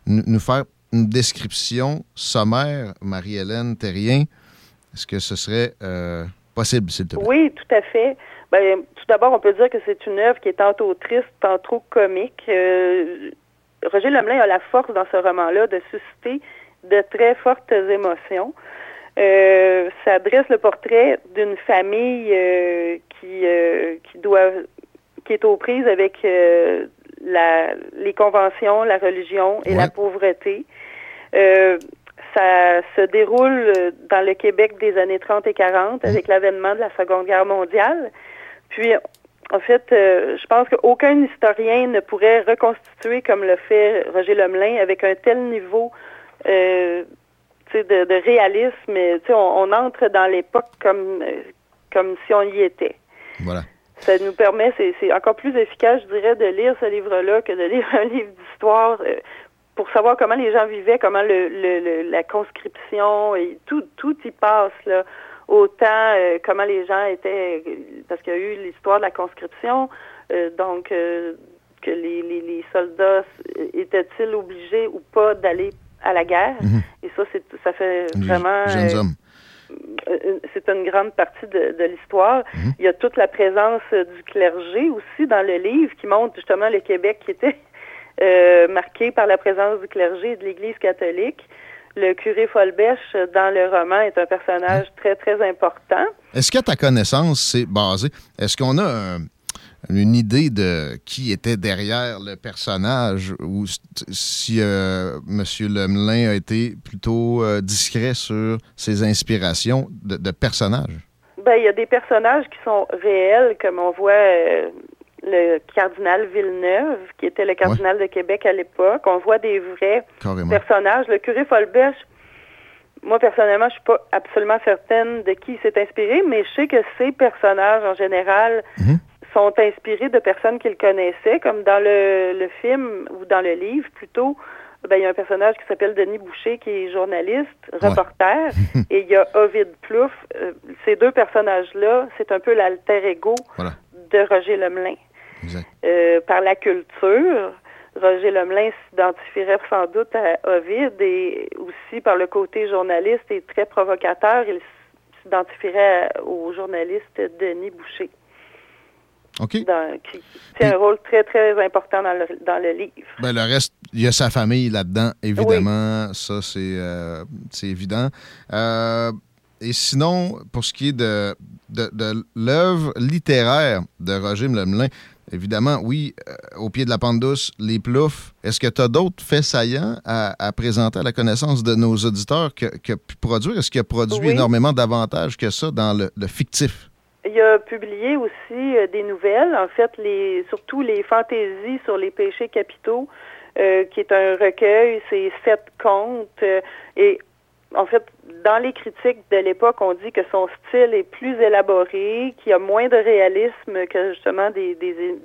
nous faire une description sommaire, Marie-Hélène Terrien. Est-ce que ce serait euh, possible, s'il te plaît? Oui, tout à fait. Ben, tout d'abord, on peut dire que c'est une œuvre qui est tantôt triste, tantôt comique. Euh, Roger Lemelin a la force dans ce roman-là de susciter de très fortes émotions. Euh, ça dresse le portrait d'une famille qui, qui doit qui est aux prises avec la, les conventions, la religion et Ouais. la pauvreté. Euh, ça se déroule dans le Québec des années 30 et 40 avec l'avènement de la Seconde Guerre mondiale. Puis, en fait, je pense qu'aucun historien ne pourrait reconstituer comme le fait Roger Lemelin avec un tel niveau euh, de, de, réalisme. On, on entre dans l'époque comme, comme si on y était. Voilà. Ça nous permet, c'est encore plus efficace, je dirais, de lire ce livre-là que de lire un livre d'histoire euh, pour savoir comment les gens vivaient, comment le, le, la conscription et tout, tout y passe là. Autant euh, comment les gens étaient, parce qu'il y a eu l'histoire de la conscription, euh, donc que les, les, les, soldats étaient-ils obligés ou pas d'aller à la guerre. Mhm. Et ça, c'est ça fait vraiment. C'est une grande partie de, l'histoire. Mhm. Il y a toute la présence du clergé aussi dans le livre qui montre justement le Québec qui était [laughs] euh, marqué par la présence du clergé et de l'Église catholique. Le curé Folbèche, dans le roman, est un personnage mhm. très, très important. Est-ce qu'à ta connaissance, c'est basé? Est-ce qu'on a un, une idée de qui était derrière le personnage ou si euh, M. Lemelin a été plutôt euh, discret sur ses inspirations de, personnages? Ben, il y a des personnages qui sont réels, comme on voit euh, le cardinal Villeneuve, qui était le cardinal de Québec à l'époque. On voit des vrais personnages. Le curé Folbech, moi, personnellement, je suis pas absolument certaine de qui il s'est inspiré, mais je sais que ces personnages, en général, mhm sont inspirés de personnes qu'ils connaissaient, comme dans le, film ou dans le livre plutôt. Ben, il y a un personnage qui s'appelle Denis Boucher qui est journaliste, reporter, [laughs] et il y a Ovid Plouffe. Euh, ces deux personnages-là, c'est un peu l'alter ego de Roger Lemelin. Euh, par la culture, Roger Lemelin s'identifierait sans doute à Ovid et aussi par le côté journaliste et très provocateur, il s'identifierait au journaliste Denis Boucher. OK. c'est un rôle très, très important dans le, dans le livre. Ben, le reste, il y a sa famille là-dedans, évidemment. Ça, c'est euh, évident. Euh, et sinon, pour ce qui est de, de, de l'œuvre littéraire de Roger Lemelin, évidemment, oui, euh, au pied de la pente douce, les ploufs. Est-ce que tu as d'autres faits saillants à, à, présenter à la connaissance de nos auditeurs que, que pu produire? Est-ce qu'il a produit énormément d'avantages que ça dans le, le fictif? Il a publié aussi euh, des nouvelles, en fait, les, surtout les fantaisies sur les péchés capitaux, euh, qui est un recueil, c'est sept contes. Euh, et en fait, dans les critiques de l'époque, on dit que son style est plus élaboré, qu'il y a moins de réalisme que justement des, des,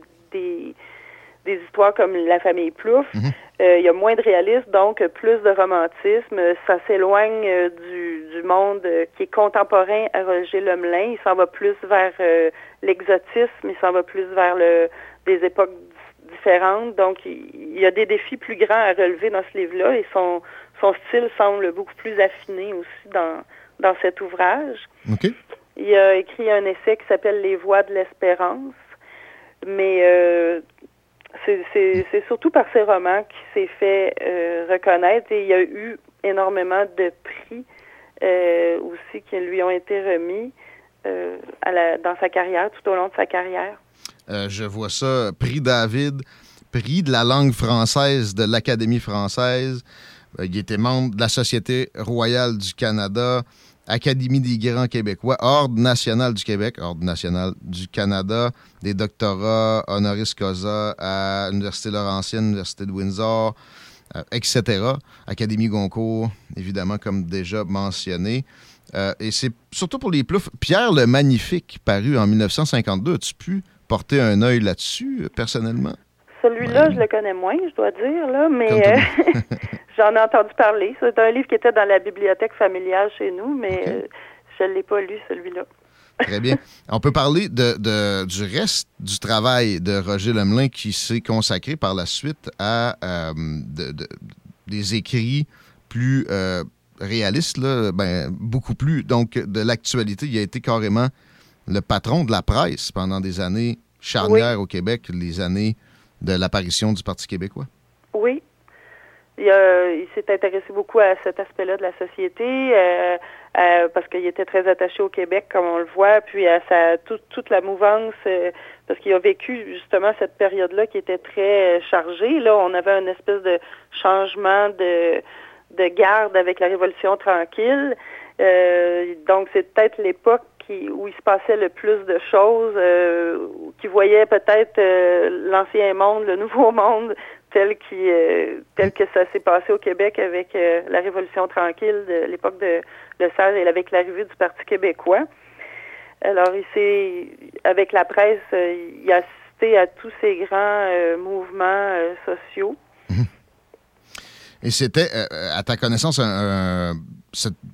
des histoires comme La famille Plouf. Mhm. Euh, il y a moins de réalisme, donc plus de romantisme. Ça s'éloigne euh, du, du, monde euh, qui est contemporain à Roger Lemelin. Il s'en va plus vers l'exotisme, il s'en va plus vers le, des époques différentes. Donc, il, y a des défis plus grands à relever dans ce livre-là et son, son style semble beaucoup plus affiné aussi dans, dans cet ouvrage. Il a écrit un essai qui s'appelle Les voies de l'espérance. Mais c'est surtout par ses romans qu'il s'est fait euh, reconnaître et il y a eu énormément de prix euh, aussi qui lui ont été remis euh, dans sa carrière, tout au long de sa carrière. je vois ça, prix David, prix de la langue française de l'Académie française. il était membre de la Société royale du Canada. Académie des grands québécois, Ordre national du Québec, Ordre national du Canada, des doctorats honoris causa à l'Université Laurentienne, l'Université de Windsor, euh, etc. Académie Goncourt, évidemment, comme déjà mentionné. Euh, et c'est surtout pour les ploufs. Pierre le Magnifique, paru en 1952, as-tu pu porter un œil là-dessus, personnellement? Celui-là, je le connais moins, je dois dire, là, mais euh, [laughs] j'en ai entendu parler. C'est un livre qui était dans la bibliothèque familiale chez nous, mais euh, je ne l'ai pas lu, celui-là. [laughs] Très bien. On peut parler de, du reste du travail de Roger Lemelin qui s'est consacré par la suite à euh, des écrits plus réalistes, là, ben, beaucoup plus. Donc, de l'actualité, il a été carrément le patron de la presse pendant des années charnières au Québec, les années de l'apparition du Parti québécois? Oui. Il, s'est intéressé beaucoup à cet aspect-là de la société euh, euh, parce qu'il était très attaché au Québec, comme on le voit, puis à sa, toute la mouvance, euh, parce qu'il a vécu justement cette période-là qui était très chargée. Là, on avait une espèce de changement de de garde avec la Révolution tranquille. Euh, donc, c'est peut-être l'époque où il se passait le plus de choses, euh, qui voyait peut-être euh, l'ancien monde, le [laughs] nouveau monde, tel, qui, euh, tel que ça s'est passé au Québec avec la Révolution tranquille de l'époque de Le Sage et avec l'arrivée du Parti québécois. Alors, s'est, avec la presse, il a assisté à tous ces grands mouvements sociaux. Et c'était, à ta connaissance, un,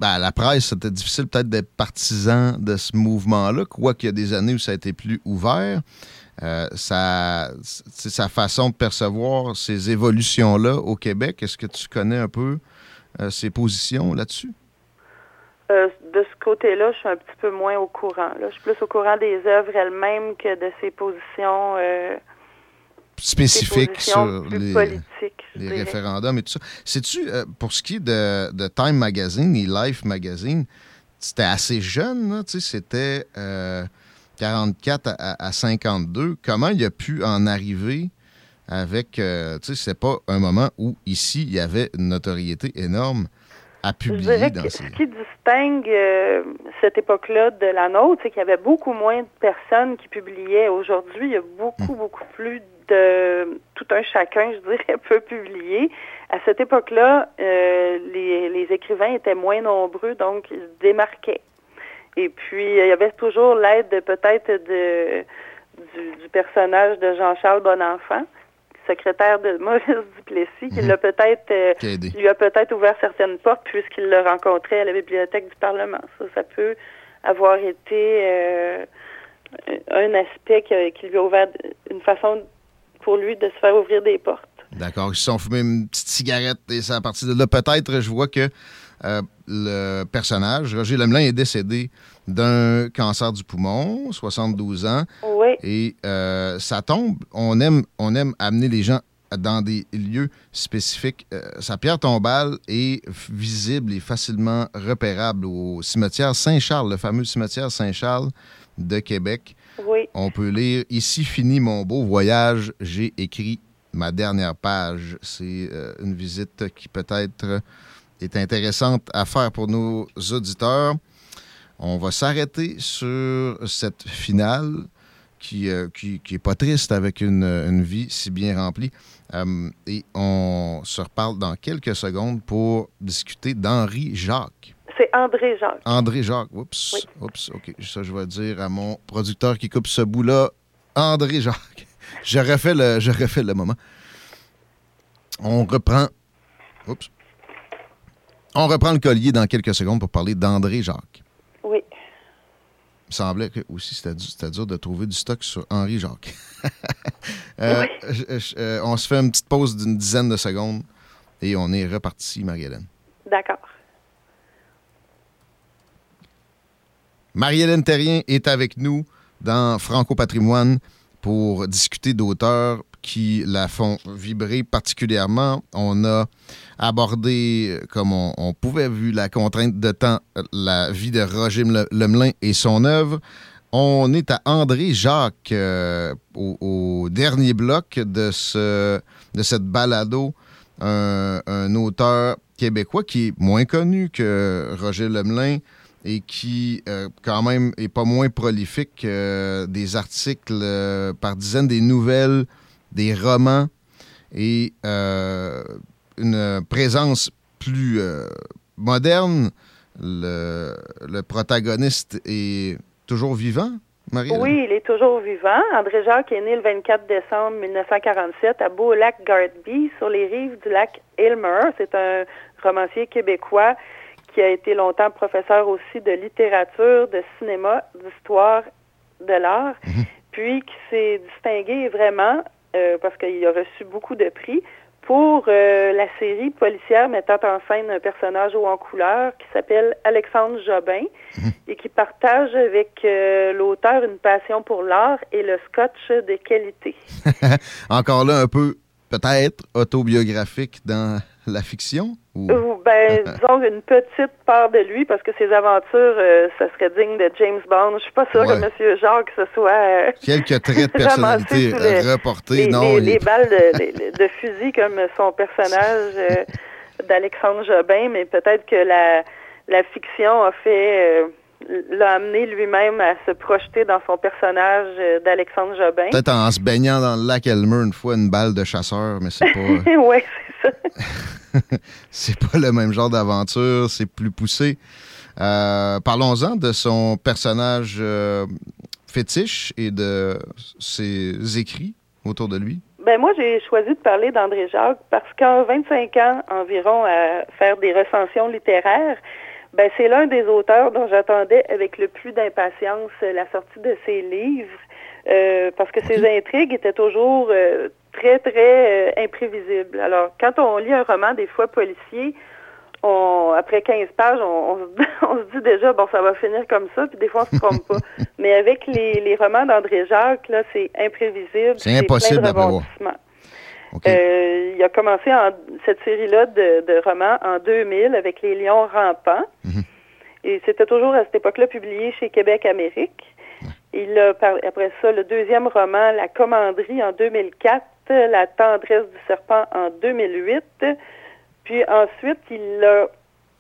ben, la presse, c'était difficile peut-être d'être partisan de ce mouvement-là, quoiqu'il y a des années où ça a été plus ouvert. Euh, sa façon de percevoir ces évolutions-là au Québec. Est-ce que tu connais un peu euh, ses positions là-dessus? Euh, de ce côté-là, je suis un petit peu moins au courant. Là. Je suis plus au courant des œuvres elles-mêmes que de ses positions, euh, Spécifiques sur les, politiques. référendums et tout ça. Sais-tu, euh, pour ce qui est de, de Time Magazine et Life Magazine, c'était assez jeune, c'était euh, 44 à, à 52. Comment il a pu en arriver avec, euh, tu sais, c'est pas un moment où ici, il y avait une notoriété énorme à Je publier dirais dans que ces... ce qui distingue euh, cette époque-là de la nôtre, c'est qu'il y avait beaucoup moins de personnes qui publiaient. Aujourd'hui, il y a beaucoup, beaucoup plus de... Tout un chacun, je dirais, [laughs] peut publier. À cette époque-là, euh, les, les écrivains étaient moins nombreux, donc ils se démarquaient. Et puis, il y avait toujours l'aide de peut-être de du, du personnage de Jean-Charles Bonenfant, secrétaire de Maurice [laughs] Duplessis, qui l'a peut-être euh, lui a peut-être ouvert certaines portes puisqu'il le rencontrait à la bibliothèque du Parlement. Ça, ça peut avoir été euh, un aspect qui lui a ouvert une façon pour lui de se faire ouvrir des portes. D'accord, ils se sont fumés une petite cigarette et c'est à partir de là, peut-être, je vois que euh, le personnage, Roger Lemelin, est décédé d'un cancer du poumon, 72 ans, Oui, et euh, ça tombe. On aime, on aime amener les gens dans des lieux spécifiques. Euh, sa pierre tombale est visible et facilement repérable au cimetière Saint-Charles, le fameux cimetière Saint-Charles de Québec. oui. On peut lire Ici finit mon beau voyage, j'ai écrit ma dernière page. C'est euh, une visite qui peut-être est intéressante à faire pour nos auditeurs. On va s'arrêter sur cette finale qui, euh, qui, qui est pas triste avec une, une vie si bien remplie. Euh, et on se reparle dans quelques secondes pour discuter d'Henri Jacques. C'est André Jacques. André Jacques. Oups. Oui. Oups. OK. Ça, je vais dire à mon producteur qui coupe ce bout-là. André Jacques. [laughs] Je refais le, je refais le moment. On reprend. Oups. On reprend le collier dans quelques secondes pour parler d'André Jacques. Oui. Il me semblait que aussi c'était du- c'était dur de trouver du stock sur Henri Jacques. [laughs] Euh, je- je- euh, on se fait une petite pause d'une dizaine de secondes et on est reparti, Marie-Hélène. D'accord. Marie-Hélène Terrien est avec nous dans Franco Patrimoine pour discuter d'auteurs qui la font vibrer particulièrement. On a abordé, comme on, pouvait, vu la contrainte de temps, la vie de Roger Le- Lemelin et son œuvre. On est à André Jacques euh, au, dernier bloc de, ce, de cette balado, un, auteur québécois qui est moins connu que Roger Lemelin et qui, euh, quand même, est pas moins prolifique que des articles euh, par dizaines, des nouvelles, des romans et euh, une présence plus euh, moderne. Le, le protagoniste est toujours vivant, Marie? Oui, il est toujours vivant. André Jacques est né le 24 décembre 1947 à Beau-Lac-Gardby, sur les rives du lac Aylmer. C'est un romancier québécois qui a été longtemps professeur aussi de littérature, de cinéma, d'histoire de l'art, puis qui s'est distingué vraiment, euh, parce qu'il a reçu beaucoup de prix, pour euh, la série policière mettant en scène un personnage haut en couleur qui s'appelle Alexandre Jobin et qui partage avec euh, l'auteur une passion pour l'art et le scotch de qualité. [laughs] Encore là, un peu, peut-être, autobiographique dans la fiction? Ou... Ben, disons une petite part de lui, parce que ses aventures, euh, ça serait digne de James Bond. Je suis pas sûre Ouais. que M. Jacques, ce soit... euh, Quelques traits de [laughs] personnalité les- reportés, les, non? les- balles [laughs] de, fusil comme son personnage. euh, d'Alexandre Jobin, mais peut-être que la, la fiction a fait euh, l'a amené lui-même à se projeter dans son personnage euh, d'Alexandre Jobin. Peut-être en se baignant dans le lac Elmer une fois une balle de chasseur, mais c'est pas. [laughs] oui, [laughs] c'est pas le même genre d'aventure, c'est plus poussé. Euh, parlons-en de son personnage euh, fétiche et de ses écrits autour de lui. Ben moi, j'ai choisi de parler d'André Jacques parce qu'en 25 ans environ à faire des recensions littéraires, ben c'est l'un des auteurs dont j'attendais avec le plus d'impatience la sortie de ses livres euh, parce que ses intrigues étaient toujours euh, très très euh, imprévisibles. Alors quand on lit un roman des fois policier, on, après 15 pages, on, [laughs] on, se dit déjà, bon, ça va finir comme ça, puis des fois, on se trompe pas. [laughs] Mais avec les, les romans d'André Jacques, là, c'est imprévisible. C'est impossible plein de d'avoir. Okay. Euh, il a commencé en, cette série-là de, de, romans en 2000 avec Les Lions rampants. Mm -hmm. Et c'était toujours à cette époque-là publié chez Québec Amérique. Il a, par, après ça, le deuxième roman, La Commanderie en 2004, La tendresse du serpent en 2008. Puis ensuite, il a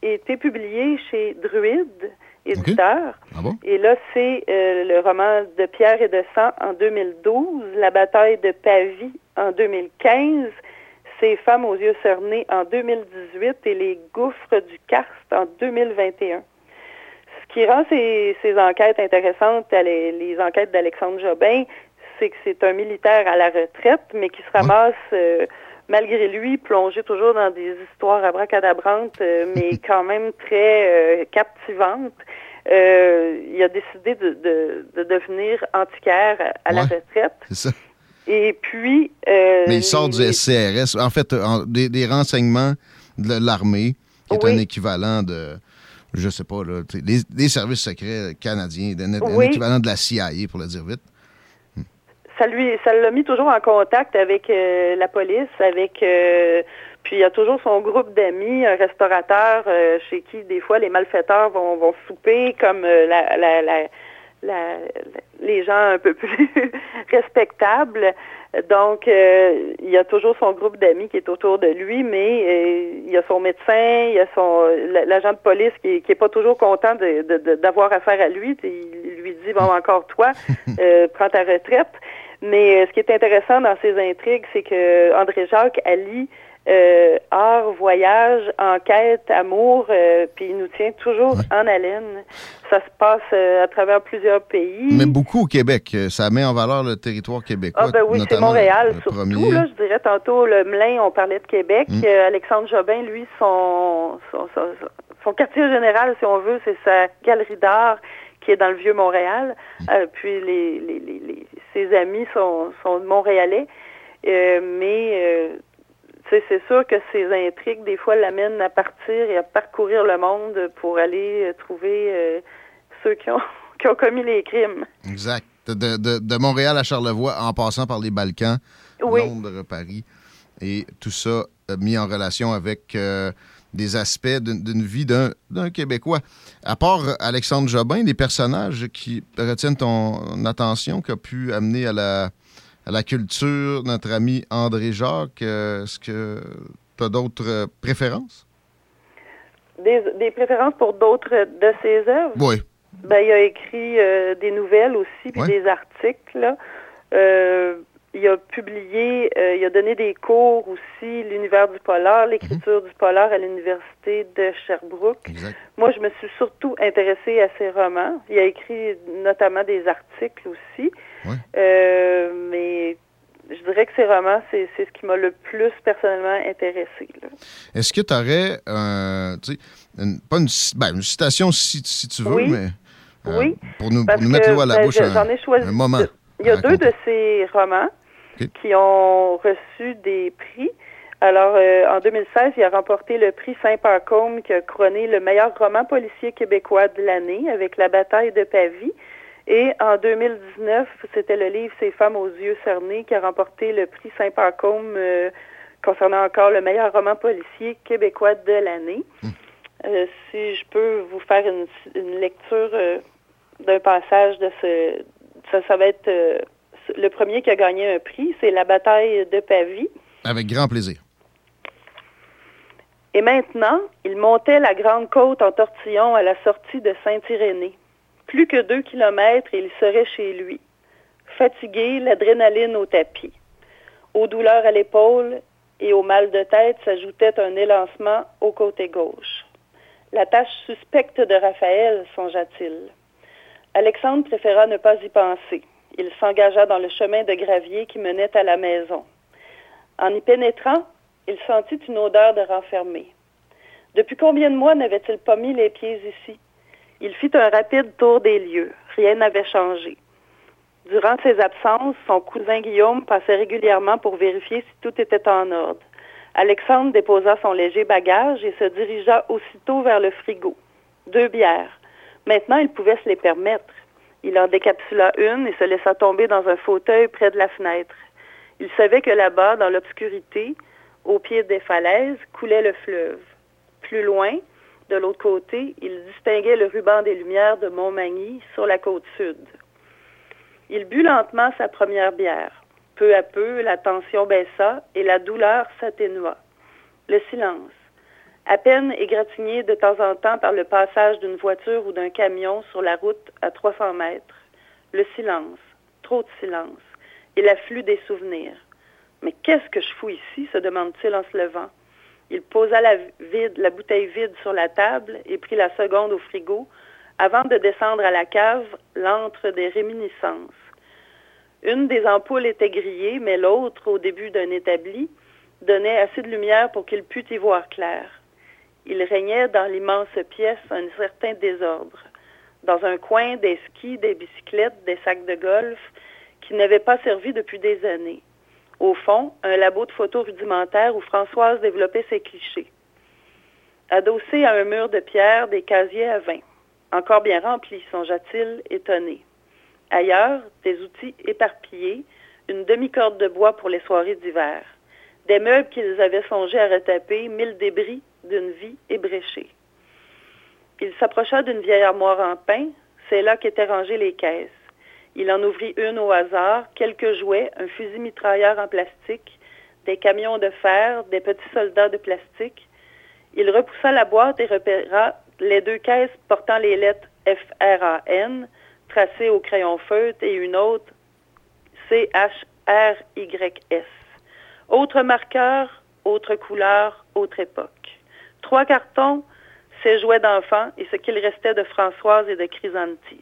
été publié chez Druide, éditeur. Okay. Ah bon? Et là, c'est euh, le roman de Pierre et de Sang en 2012, La bataille de Pavie en 2015, Ces femmes aux yeux cernés en 2018 et Les gouffres du Karst en 2021. Ce qui rend ces, ces enquêtes intéressantes, les, les enquêtes d'Alexandre Jobin, c'est que c'est un militaire à la retraite, mais qui se ramasse... Euh, malgré lui, plongé toujours dans des histoires abracadabrantes, euh, mais [laughs] quand même très euh, captivantes. Il a décidé de, de, de devenir antiquaire à, à ouais, la retraite. C'est ça. Et puis... Mais il sort du SCRS. En fait, en, des, des, renseignements de l'armée, qui est oui. un équivalent de je sais pas, là, des, des services secrets canadiens, un, oui. équivalent de la CIA, pour le dire vite ça lui ça l'a mis toujours en contact avec euh, la police, avec euh, puis il y a toujours son groupe d'amis, un restaurateur euh, chez qui des fois les malfaiteurs vont, vont souper comme la, la, la, la, les gens un peu [laughs] plus respectables. Donc, il y a toujours son groupe d'amis qui est autour de lui, mais il y a son médecin, il y a son l'agent de police qui, qui est pas toujours content d'avoir de, de, affaire à lui. Il lui dit bon encore toi, [laughs] prends ta retraite. Mais ce qui est intéressant dans ces intrigues, c'est que André Jacques allie euh, art, voyage, enquête, amour, euh, puis il nous tient toujours ouais. en haleine. Ça se passe euh, à travers plusieurs pays. Mais beaucoup au Québec. Ça met en valeur le territoire québécois. Ah ben oui, c'est Montréal surtout. Là, je dirais tantôt le Melun, on parlait de Québec. Mm. Alexandre Jobin, lui, son, son, son, son quartier général, si on veut, c'est sa galerie d'art qui est dans le vieux Montréal. Mm. puis les, les, les, ses amis sont, sont montréalais. mais c'est sûr que ces intrigues, des fois, l'amènent à partir et à parcourir le monde pour aller euh, trouver euh, ceux qui ont, [laughs] qui ont commis les crimes. Exact. De, de, de, Montréal à Charlevoix, en passant par les Balkans, oui. Londres, Paris, et tout ça euh, mis en relation avec euh, des aspects d'une vie d'un Québécois. À part Alexandre Jobin, des personnages qui retiennent ton attention, qui a pu amener à la à la culture, notre ami André Jacques. Euh, Est-ce que tu as d'autres préférences? Des, des préférences pour d'autres de ses œuvres? Oui. Ben, il a écrit euh, des nouvelles aussi, puis ouais. des articles. Euh, il a publié, il a donné des cours aussi, l'univers du polar, l'écriture du polar à l'université de Sherbrooke. Exact. Moi, je me suis surtout intéressée à ses romans. Il a écrit notamment des articles aussi. Euh, mais je dirais que ces romans, c'est ce qui m'a le plus personnellement intéressé. Est-ce que tu aurais euh, une, pas une, ben, une, citation si, si tu veux, oui. mais euh, oui, pour nous, pour nous mettre l'eau à la ben, bouche j'en ai choisi un moment. Il y a deux de ces romans okay. qui ont reçu des prix. Alors, euh, en 2016, il a remporté le prix Saint-Pacôme qui a couronné le meilleur roman policier québécois de l'année avec La bataille de Pavie. Et en 2019, c'était le livre Ces femmes aux yeux cernés qui a remporté le prix Saint-Pacôme euh, concernant encore le meilleur roman policier québécois de l'année. Mmh. Euh, si je peux vous faire une, une lecture euh, d'un passage de ce... Ça, ça va être euh, le premier qui a gagné un prix, c'est La bataille de Pavie. Avec grand plaisir. Et maintenant, il montait la grande côte en tortillon à la sortie de Saint-Irénée. Plus que deux kilomètres et il serait chez lui. Fatigué, l'adrénaline au tapis. Aux douleurs à l'épaule et au mal de tête s'ajoutait un élancement au côté gauche. La tâche suspecte de Raphaël, songea-t-il. Alexandre préféra ne pas y penser. Il s'engagea dans le chemin de gravier qui menait à la maison. En y pénétrant, il sentit une odeur de renfermé. Depuis combien de mois n'avait-il pas mis les pieds ici? Il fit un rapide tour des lieux. Rien n'avait changé. Durant ses absences, son cousin Guillaume passait régulièrement pour vérifier si tout était en ordre. Alexandre déposa son léger bagage et se dirigea aussitôt vers le frigo. Deux bières. Maintenant, il pouvait se les permettre. Il en décapsula une et se laissa tomber dans un fauteuil près de la fenêtre. Il savait que là-bas, dans l'obscurité, au pied des falaises, coulait le fleuve. Plus loin, de l'autre côté, il distinguait le ruban des lumières de Montmagny sur la côte sud. Il but lentement sa première bière. Peu à peu, la tension baissa et la douleur s'atténua. Le silence. À peine égratigné de temps en temps par le passage d'une voiture ou d'un camion sur la route à 300 mètres. Le silence. Trop de silence. Et l'afflux des souvenirs. Mais qu'est-ce que je fous ici? se demande-t-il en se levant. Il posa la, bouteille vide sur la table et prit la seconde au frigo avant de descendre à la cave, l'antre des réminiscences. Une des ampoules était grillée, mais l'autre, au début d'un établi, donnait assez de lumière pour qu'il pût y voir clair. Il régnait dans l'immense pièce un certain désordre. Dans un coin, des skis, des bicyclettes, des sacs de golf qui n'avaient pas servi depuis des années. Au fond, un labo de photos rudimentaire où Françoise développait ses clichés. Adossé à un mur de pierre, des casiers à vin. Encore bien remplis, songea-t-il, étonné. Ailleurs, des outils éparpillés, une demi-corde de bois pour les soirées d'hiver. Des meubles qu'ils avaient songé à retaper, mille débris d'une vie ébréchée. Il s'approcha d'une vieille armoire en pain, c'est là qu'étaient rangées les caisses. Il en ouvrit une au hasard, quelques jouets, un fusil mitrailleur en plastique, des camions de fer, des petits soldats de plastique. Il repoussa la boîte et repéra les deux caisses portant les lettres F-R-A-N, tracées au crayon feutre, et une autre C-H-R-Y-S. Autre marqueur, autre couleur, autre époque. Trois cartons, ses jouets d'enfants et ce qu'il restait de Françoise et de Chrysanti.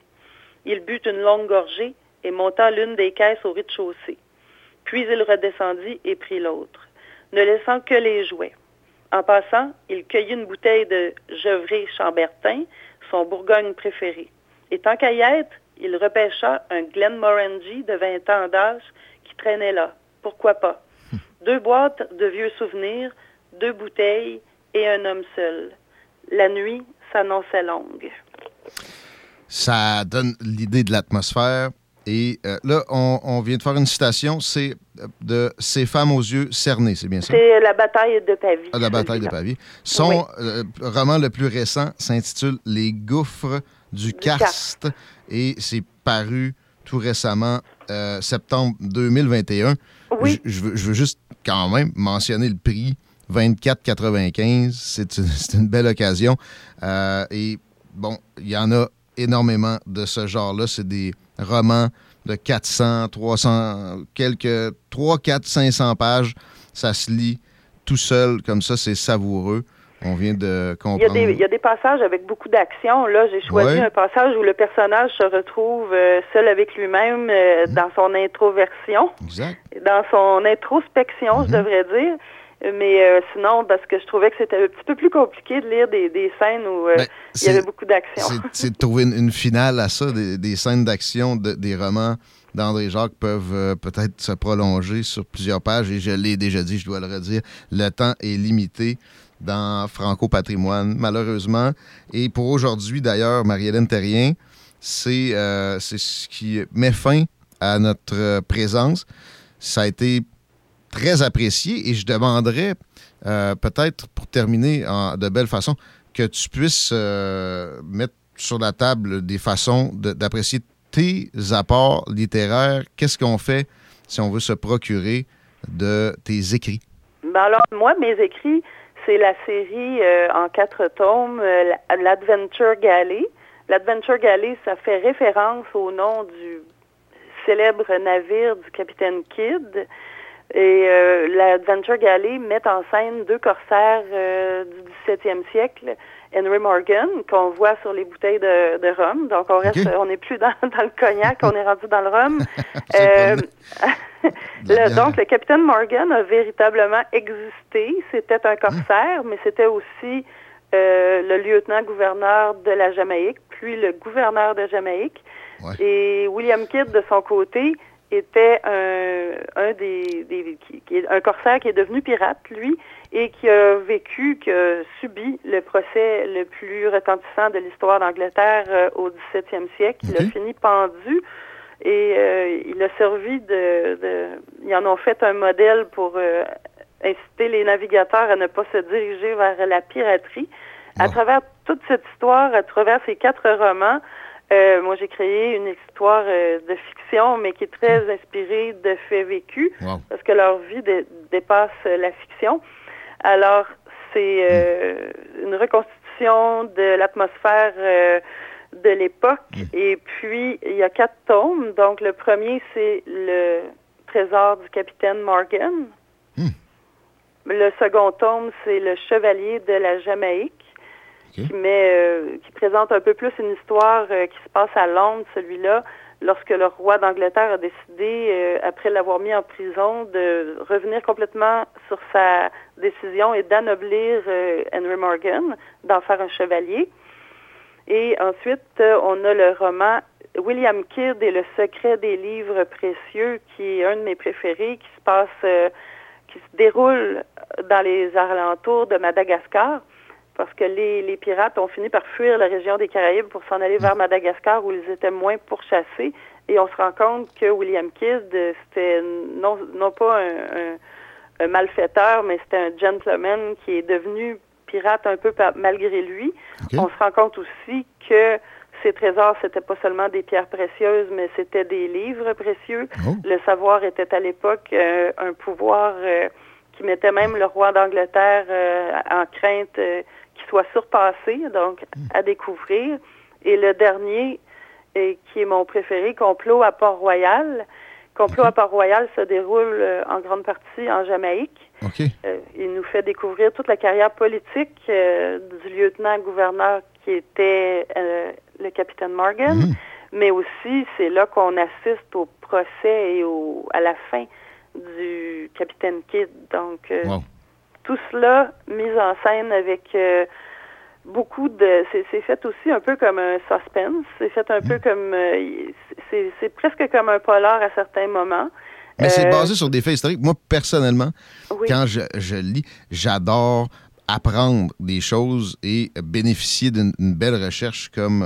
Il but une longue gorgée et monta l'une des caisses au rez-de-chaussée. Puis il redescendit et prit l'autre, ne laissant que les jouets. En passant, il cueillit une bouteille de Gevrey Chambertin, son Bourgogne préféré. Et tant qu'à y être, il repêcha un Glenmorangie de 20 ans d'âge qui traînait là. Pourquoi pas? [laughs] Deux boîtes de vieux souvenirs, deux bouteilles et un homme seul. La nuit s'annonçait longue. Ça donne l'idée de l'atmosphère. Et euh, là, on, vient de faire une citation, c'est euh, de Ces femmes aux yeux cernés, c'est bien ça? C'est La bataille de Pavie. Ah, la bataille de Pavie. Son euh, roman le plus récent s'intitule Les gouffres du, karst et c'est paru tout récemment, septembre 2021. Oui. Je, veux, je, veux, juste quand même mentionner le prix. 24,95. [laughs] C'est une belle occasion. et bon, il y en a énormément de ce genre-là. C'est des romans de 400, 300, quelques 3, 4, 500 pages. Ça se lit tout seul, comme ça, c'est savoureux. On vient de comprendre. Il y a des, passages avec beaucoup d'action. Là, j'ai choisi un passage où le personnage se retrouve euh, seul avec lui-même euh, mhm. dans son introversion. Exact. Dans son introspection, je mhm. devrais dire. Mais euh, sinon, parce que je trouvais que c'était un petit peu plus compliqué de lire des, scènes où euh, ben, il y avait beaucoup d'action. C'est [laughs] de trouver une, finale à ça, des, scènes d'action, des romans d'André Jacques peuvent euh, peut-être se prolonger sur plusieurs pages. Et je l'ai déjà dit, je dois le redire, le temps est limité dans Franco Patrimoine, malheureusement. Et pour aujourd'hui, d'ailleurs, Marie-Hélène Terrien, c'est ce qui met fin à notre présence. Ça a été très apprécié et je demanderais euh, peut-être pour terminer de belle façon que tu puisses euh, mettre sur la table des façons d'apprécier tes apports littéraires. Qu'est-ce qu'on fait si on veut se procurer de tes écrits? Ben alors, moi, mes écrits, c'est la série euh, en quatre tomes, l'Adventure Galley. L'Adventure Galley, ça fait référence au nom du célèbre navire du capitaine Kidd. Et euh, l'Adventure Galley met en scène deux corsaires du 17e siècle, Henry Morgan, qu'on voit sur les bouteilles de, de rhum. Donc, on reste, on n'est plus dans, [laughs] dans, le cognac, on est rendu dans le rhum. [laughs] euh, [laughs] le, donc, le capitaine Morgan a véritablement existé. C'était un corsaire, mais c'était aussi euh, le lieutenant-gouverneur de la Jamaïque, puis le gouverneur de Jamaïque. Ouais. Et William Kidd, de son côté, était un, un des, des qui, qui est un corsaire qui est devenu pirate, lui, et qui a vécu, qui a subi le procès le plus retentissant de l'histoire d'Angleterre euh, au 17e siècle. Il a fini pendu et euh, il a servi de, de, Ils en ont fait un modèle pour euh, inciter les navigateurs à ne pas se diriger vers la piraterie. À travers toute cette histoire, à travers ces quatre romans, euh, moi, j'ai créé une histoire euh, de fiction, mais qui est très inspirée de faits vécus, Wow. parce que leur vie dé- dépasse euh, la fiction. Alors, c'est euh, une reconstitution de l'atmosphère de l'époque. Et puis, il y a quatre tomes. Donc, le premier, c'est le trésor du capitaine Morgan. Le second tome, c'est le chevalier de la Jamaïque euh, qui présente un peu plus une histoire euh, qui se passe à Londres, celui-là, lorsque le roi d'Angleterre a décidé, euh, après l'avoir mis en prison, de revenir complètement sur sa décision et d'anoblir Henry Morgan, d'en faire un chevalier. Et ensuite, on a le roman William Kidd et le secret des livres précieux, qui est un de mes préférés, qui se passe, qui se déroule dans les alentours de Madagascar parce que les, les pirates ont fini par fuir la région des Caraïbes pour s'en aller vers Madagascar où ils étaient moins pourchassés. Et on se rend compte que William Kidd, euh, c'était non, non pas un, un- un malfaiteur, mais c'était un gentleman qui est devenu pirate un peu malgré lui. On se rend compte aussi que ces trésors, c'était pas seulement des pierres précieuses, mais c'était des livres précieux. Le savoir était à l'époque euh, un pouvoir euh, qui mettait même le roi d'Angleterre euh, en crainte qu'il soit surpassé, donc à découvrir. Et le dernier, euh, qui est mon préféré, Complot à Port-Royal. Complot à Port-Royal se déroule euh, en grande partie en Jamaïque. Euh, il nous fait découvrir toute la carrière politique euh, du lieutenant-gouverneur qui était le capitaine Morgan, mais aussi c'est là qu'on assiste au procès et au, à la fin du capitaine Kidd. Donc, Wow. Tout cela mis en scène avec euh, beaucoup de... C'est fait aussi un peu comme un suspense. C'est fait un peu comme... euh, c'est presque comme un polar à certains moments. Mais c'est Euh, basé sur des faits historiques. Moi, personnellement, Oui. quand je, je lis, j'adore apprendre des choses et bénéficier d'une une belle recherche comme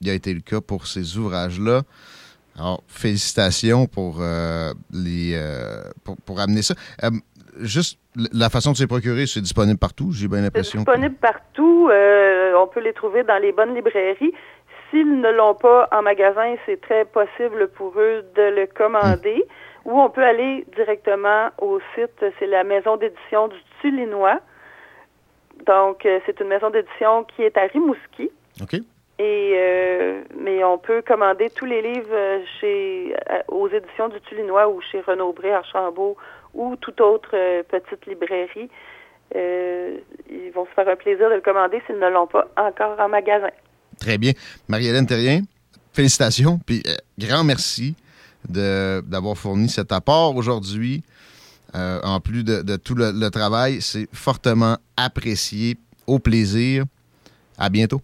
il a été le cas pour ces ouvrages-là. Alors, félicitations pour, les, pour, pour amener ça. Juste la façon de les procurer, c'est disponible partout, j'ai bien C'est l'impression. que- disponible partout. euh, on peut les trouver dans les bonnes librairies. S'ils ne l'ont pas en magasin, c'est très possible pour eux de le commander. Ou on peut aller directement au site, c'est la maison d'édition du Tulinois. Donc, euh, c'est une maison d'édition qui est à Rimouski. OK. Et euh, mais on peut commander tous les livres chez aux éditions du Tulinois ou chez Renaud Bré Archambault ou toute autre euh, petite librairie. Euh, ils vont se faire un plaisir de le commander s'ils ne l'ont pas encore en magasin. Très bien. Marie-Hélène Terrien, félicitations. Puis euh, grand merci d'avoir fourni cet apport aujourd'hui. Euh, en plus de, de tout le, le travail, c'est fortement apprécié. Au plaisir. À bientôt.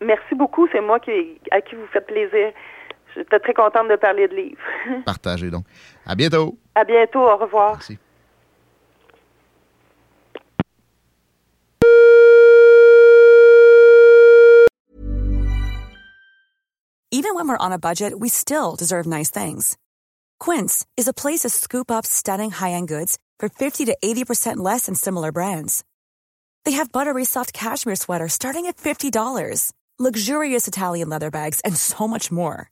Merci beaucoup, c'est moi qui, à qui vous faites plaisir. J'étais très contente de parler de livres. [laughs] Partagez donc. À bientôt. à bientôt, au revoir. Merci. Even when we're on a budget, we still deserve nice things. Quince is a place to scoop up stunning high-end goods for 50 to 80% less than similar brands. They have buttery soft cashmere sweaters starting at $50, luxurious Italian leather bags, and so much more.